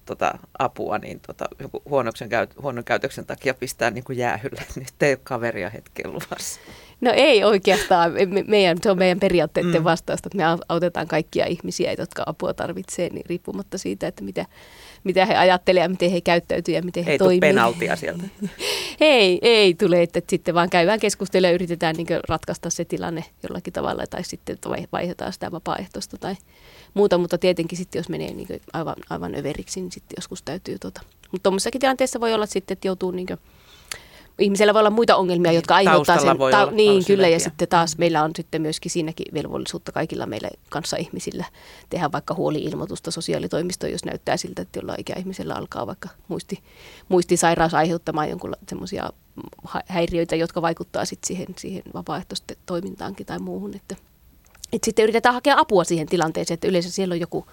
tota, apua, niin tota, joku huonoksen käyt, huonon käytöksen takia pistää niin kuin jäähylle. Nyt ei ole kaveria hetken luvassa. No ei oikeastaan. Me, meidän, se on meidän periaatteiden mm. vastausta, että me autetaan kaikkia ihmisiä, jotka apua tarvitsee, niin riippumatta siitä, että mitä, mitä he ajattelevat ja miten he käyttäytyy ja miten he ei toimii. Ei penaltia sieltä. ei, ei tule, että sitten vaan käydään keskustelemaan ja yritetään niin ratkaista se tilanne jollakin tavalla tai sitten vaihdetaan sitä vapaaehtoista tai muuta, mutta tietenkin sitten jos menee niin aivan, aivan överiksi, niin sitten joskus täytyy tota. Mutta tuommoisessakin tilanteessa voi olla sitten, että joutuu niin ihmisellä voi olla muita ongelmia, jotka aiheuttaa sen. Voi ta- olla niin, kyllä. Ja sitten taas meillä on sitten myöskin siinäkin velvollisuutta kaikilla meillä kanssa ihmisillä tehdä vaikka huoli-ilmoitusta sosiaalitoimistoon, jos näyttää siltä, että jollain ikäihmisellä alkaa vaikka muisti, muistisairaus aiheuttamaan jonkun semmoisia häiriöitä, jotka vaikuttaa sitten siihen, siihen vapaaehtoisten toimintaankin tai muuhun. Että, että sitten yritetään hakea apua siihen tilanteeseen, että yleensä siellä on joku,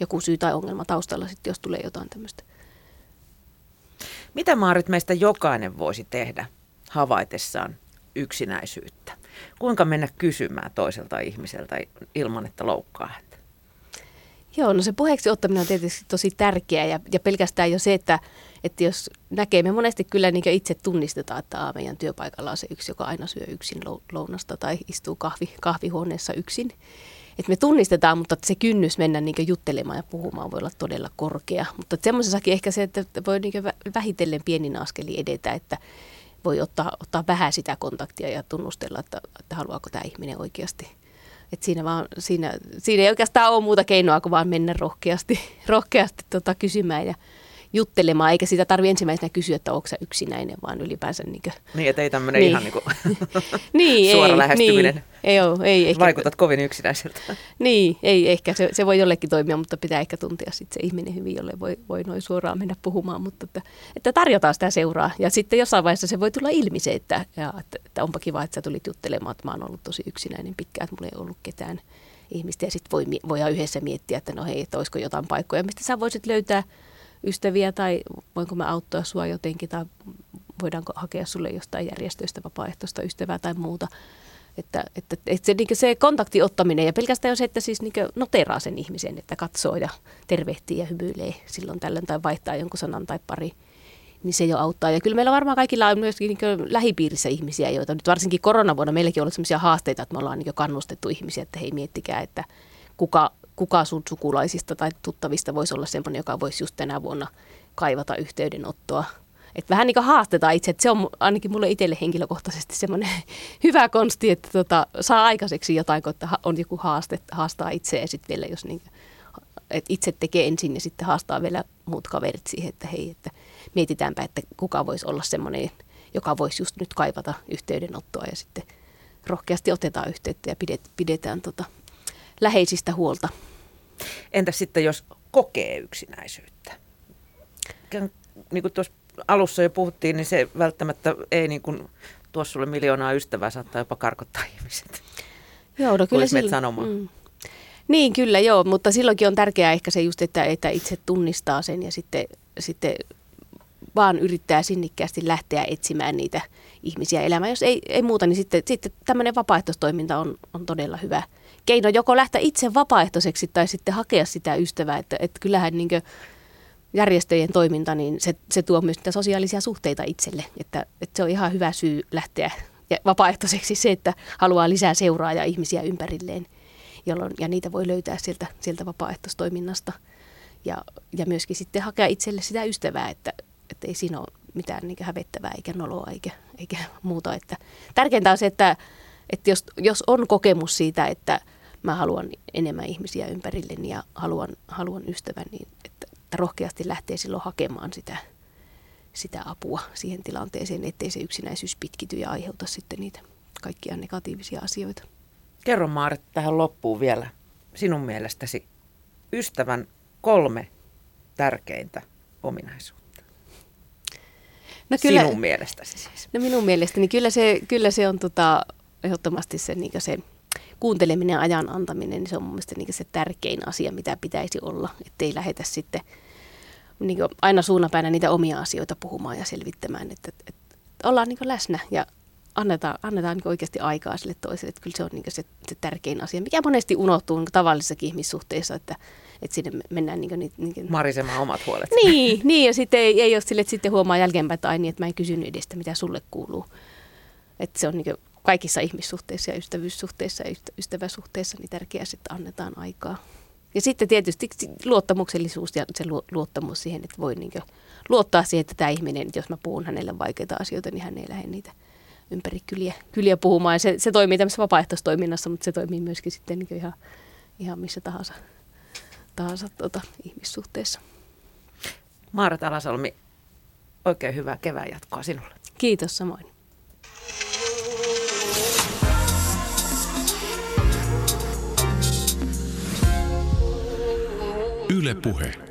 joku syy tai ongelma taustalla, sitten, jos tulee jotain tämmöistä. Mitä Maarit meistä jokainen voisi tehdä havaitessaan yksinäisyyttä? Kuinka mennä kysymään toiselta ihmiseltä ilman, että loukkaa häntä? Joo, no se puheeksi ottaminen on tietysti tosi tärkeää ja, ja pelkästään jo se, että, että jos näkee, me monesti kyllä niin itse tunnistetaan, että meidän työpaikalla on se yksi, joka aina syö yksin lounasta tai istuu kahvi, kahvihuoneessa yksin että me tunnistetaan, mutta se kynnys mennä niin juttelemaan ja puhumaan voi olla todella korkea. Mutta semmoisessakin ehkä se, että voi niin vähitellen pienin askeli edetä, että voi ottaa, ottaa vähän sitä kontaktia ja tunnustella, että, että haluaako tämä ihminen oikeasti. Et siinä, vaan, siinä, siinä ei oikeastaan ole muuta keinoa kuin vaan mennä rohkeasti, rohkeasti tota, kysymään ja juttelemaan, eikä sitä tarvitse ensimmäisenä kysyä, että onko yksinäinen, vaan ylipäänsä... Niin, kuin, niin että ei tämmöinen niin. ihan niin kuin niin, suora ei, lähestyminen. Niin, ei, ole, ei ehkä, Vaikutat kovin yksinäiseltä. Niin, ei ehkä, se, se voi jollekin toimia, mutta pitää ehkä tuntea sitten se ihminen hyvin, jolle voi, voi noin suoraan mennä puhumaan, mutta että, että tarjotaan sitä seuraa. Ja sitten jossain vaiheessa se voi tulla ilmi se, että, ja, että, että onpa kiva, että sä tulit juttelemaan, että mä oon ollut tosi yksinäinen pitkään, että mulla ei ollut ketään ihmistä. Ja sitten voi, voidaan yhdessä miettiä, että no hei, että olisiko jotain paikkoja, mistä sä voisit löytää – ystäviä tai voinko mä auttaa sua jotenkin tai voidaanko hakea sulle jostain järjestöistä vapaaehtoista ystävää tai muuta. Että, että, että se, niin se kontakti ottaminen ja pelkästään se, että siis niin noteraa sen ihmisen, että katsoo ja tervehtii ja hymyilee silloin tällöin tai vaihtaa jonkun sanan tai pari, niin se jo auttaa. Ja kyllä meillä varmaan kaikilla on myöskin niin lähipiirissä ihmisiä, joita nyt varsinkin koronavuonna meilläkin on ollut sellaisia haasteita, että me ollaan niin kannustettu ihmisiä, että hei miettikää, että kuka kuka sun sukulaisista tai tuttavista voisi olla sellainen, joka voisi just tänä vuonna kaivata yhteydenottoa. Et vähän niin kuin haastetaan itse, että se on ainakin mulle itselle henkilökohtaisesti semmoinen hyvä konsti, että tota, saa aikaiseksi jotain, kun on joku haaste, haastaa itse ja sitten vielä jos niin että itse tekee ensin ja sitten haastaa vielä muut kaverit siihen, että hei, että mietitäänpä, että kuka voisi olla semmoinen, joka voisi just nyt kaivata yhteydenottoa ja sitten rohkeasti otetaan yhteyttä ja pidet, pidetään tota läheisistä huolta. Entä sitten, jos kokee yksinäisyyttä? Niin kuin tuossa alussa jo puhuttiin, niin se välttämättä ei niin kuin tuo sulle miljoonaa ystävää, saattaa jopa karkottaa ihmiset. Joo, no kyllä silloin, sanomaan. Mm. Niin, kyllä joo, mutta silloinkin on tärkeää ehkä se just, että, että itse tunnistaa sen ja sitten, sitten vaan yrittää sinnikkäästi lähteä etsimään niitä ihmisiä elämään. Jos ei, ei muuta, niin sitten, sitten tämmöinen vapaaehtoistoiminta on, on todella hyvä keino joko lähteä itse vapaaehtoiseksi tai sitten hakea sitä ystävää. Että, että kyllähän niin järjestöjen toiminta, niin se, se tuo myös niitä sosiaalisia suhteita itselle. Että, että se on ihan hyvä syy lähteä ja vapaaehtoiseksi se, että haluaa lisää seuraa ja ihmisiä ympärilleen. Jolloin, ja niitä voi löytää sieltä, sieltä vapaaehtoistoiminnasta. Ja, ja myöskin sitten hakea itselle sitä ystävää, että, että ei siinä ole mitään niin hävettävää eikä noloa eikä, eikä muuta. Että tärkeintä on se, että, että jos, jos on kokemus siitä, että mä haluan enemmän ihmisiä ympärilleni ja haluan, haluan ystävän, niin että, että rohkeasti lähtee silloin hakemaan sitä, sitä apua siihen tilanteeseen, ettei se yksinäisyys pitkity ja aiheuta sitten niitä kaikkia negatiivisia asioita. Kerro Maaret tähän loppuun vielä sinun mielestäsi ystävän kolme tärkeintä ominaisuutta. No kyllä, sinun mielestäsi siis. No minun mielestäni kyllä se, kyllä se on tota, ehdottomasti se, niin se kuunteleminen ja ajan antaminen, niin se on mun mielestä niin se tärkein asia, mitä pitäisi olla. Että ei lähetä sitten niin aina suunnapäinä niitä omia asioita puhumaan ja selvittämään, että, että, että ollaan niin läsnä ja annetaan, annetaan niin oikeasti aikaa sille toiselle. Että kyllä se on niin se, se tärkein asia, mikä monesti unohtuu niin tavallisissakin ihmissuhteissa, että, että sinne mennään niin niin, niin Marisemaan omat huolet. Niin, niin ja sitten ei, ei ole sille, että sitten huomaa jälkeenpäin, että, ai niin, että mä en kysynyt edestä, mitä sulle kuuluu. Että se on niin kaikissa ihmissuhteissa ja ystävyyssuhteissa ja ystäväsuhteissa niin tärkeää, että annetaan aikaa. Ja sitten tietysti luottamuksellisuus ja se luottamus siihen, että voi niin luottaa siihen, että tämä ihminen, jos mä puhun hänelle vaikeita asioita, niin hän ei lähde niitä ympäri kyliä, kyliä puhumaan. Ja se, se toimii tämmöisessä vapaaehtoistoiminnassa, mutta se toimii myöskin sitten niin ihan, ihan missä tahansa, tahansa tuota, ihmissuhteessa. Maara Talasalmi, oikein hyvää kevään jatkoa sinulle. Kiitos samoin. Yle Puhe.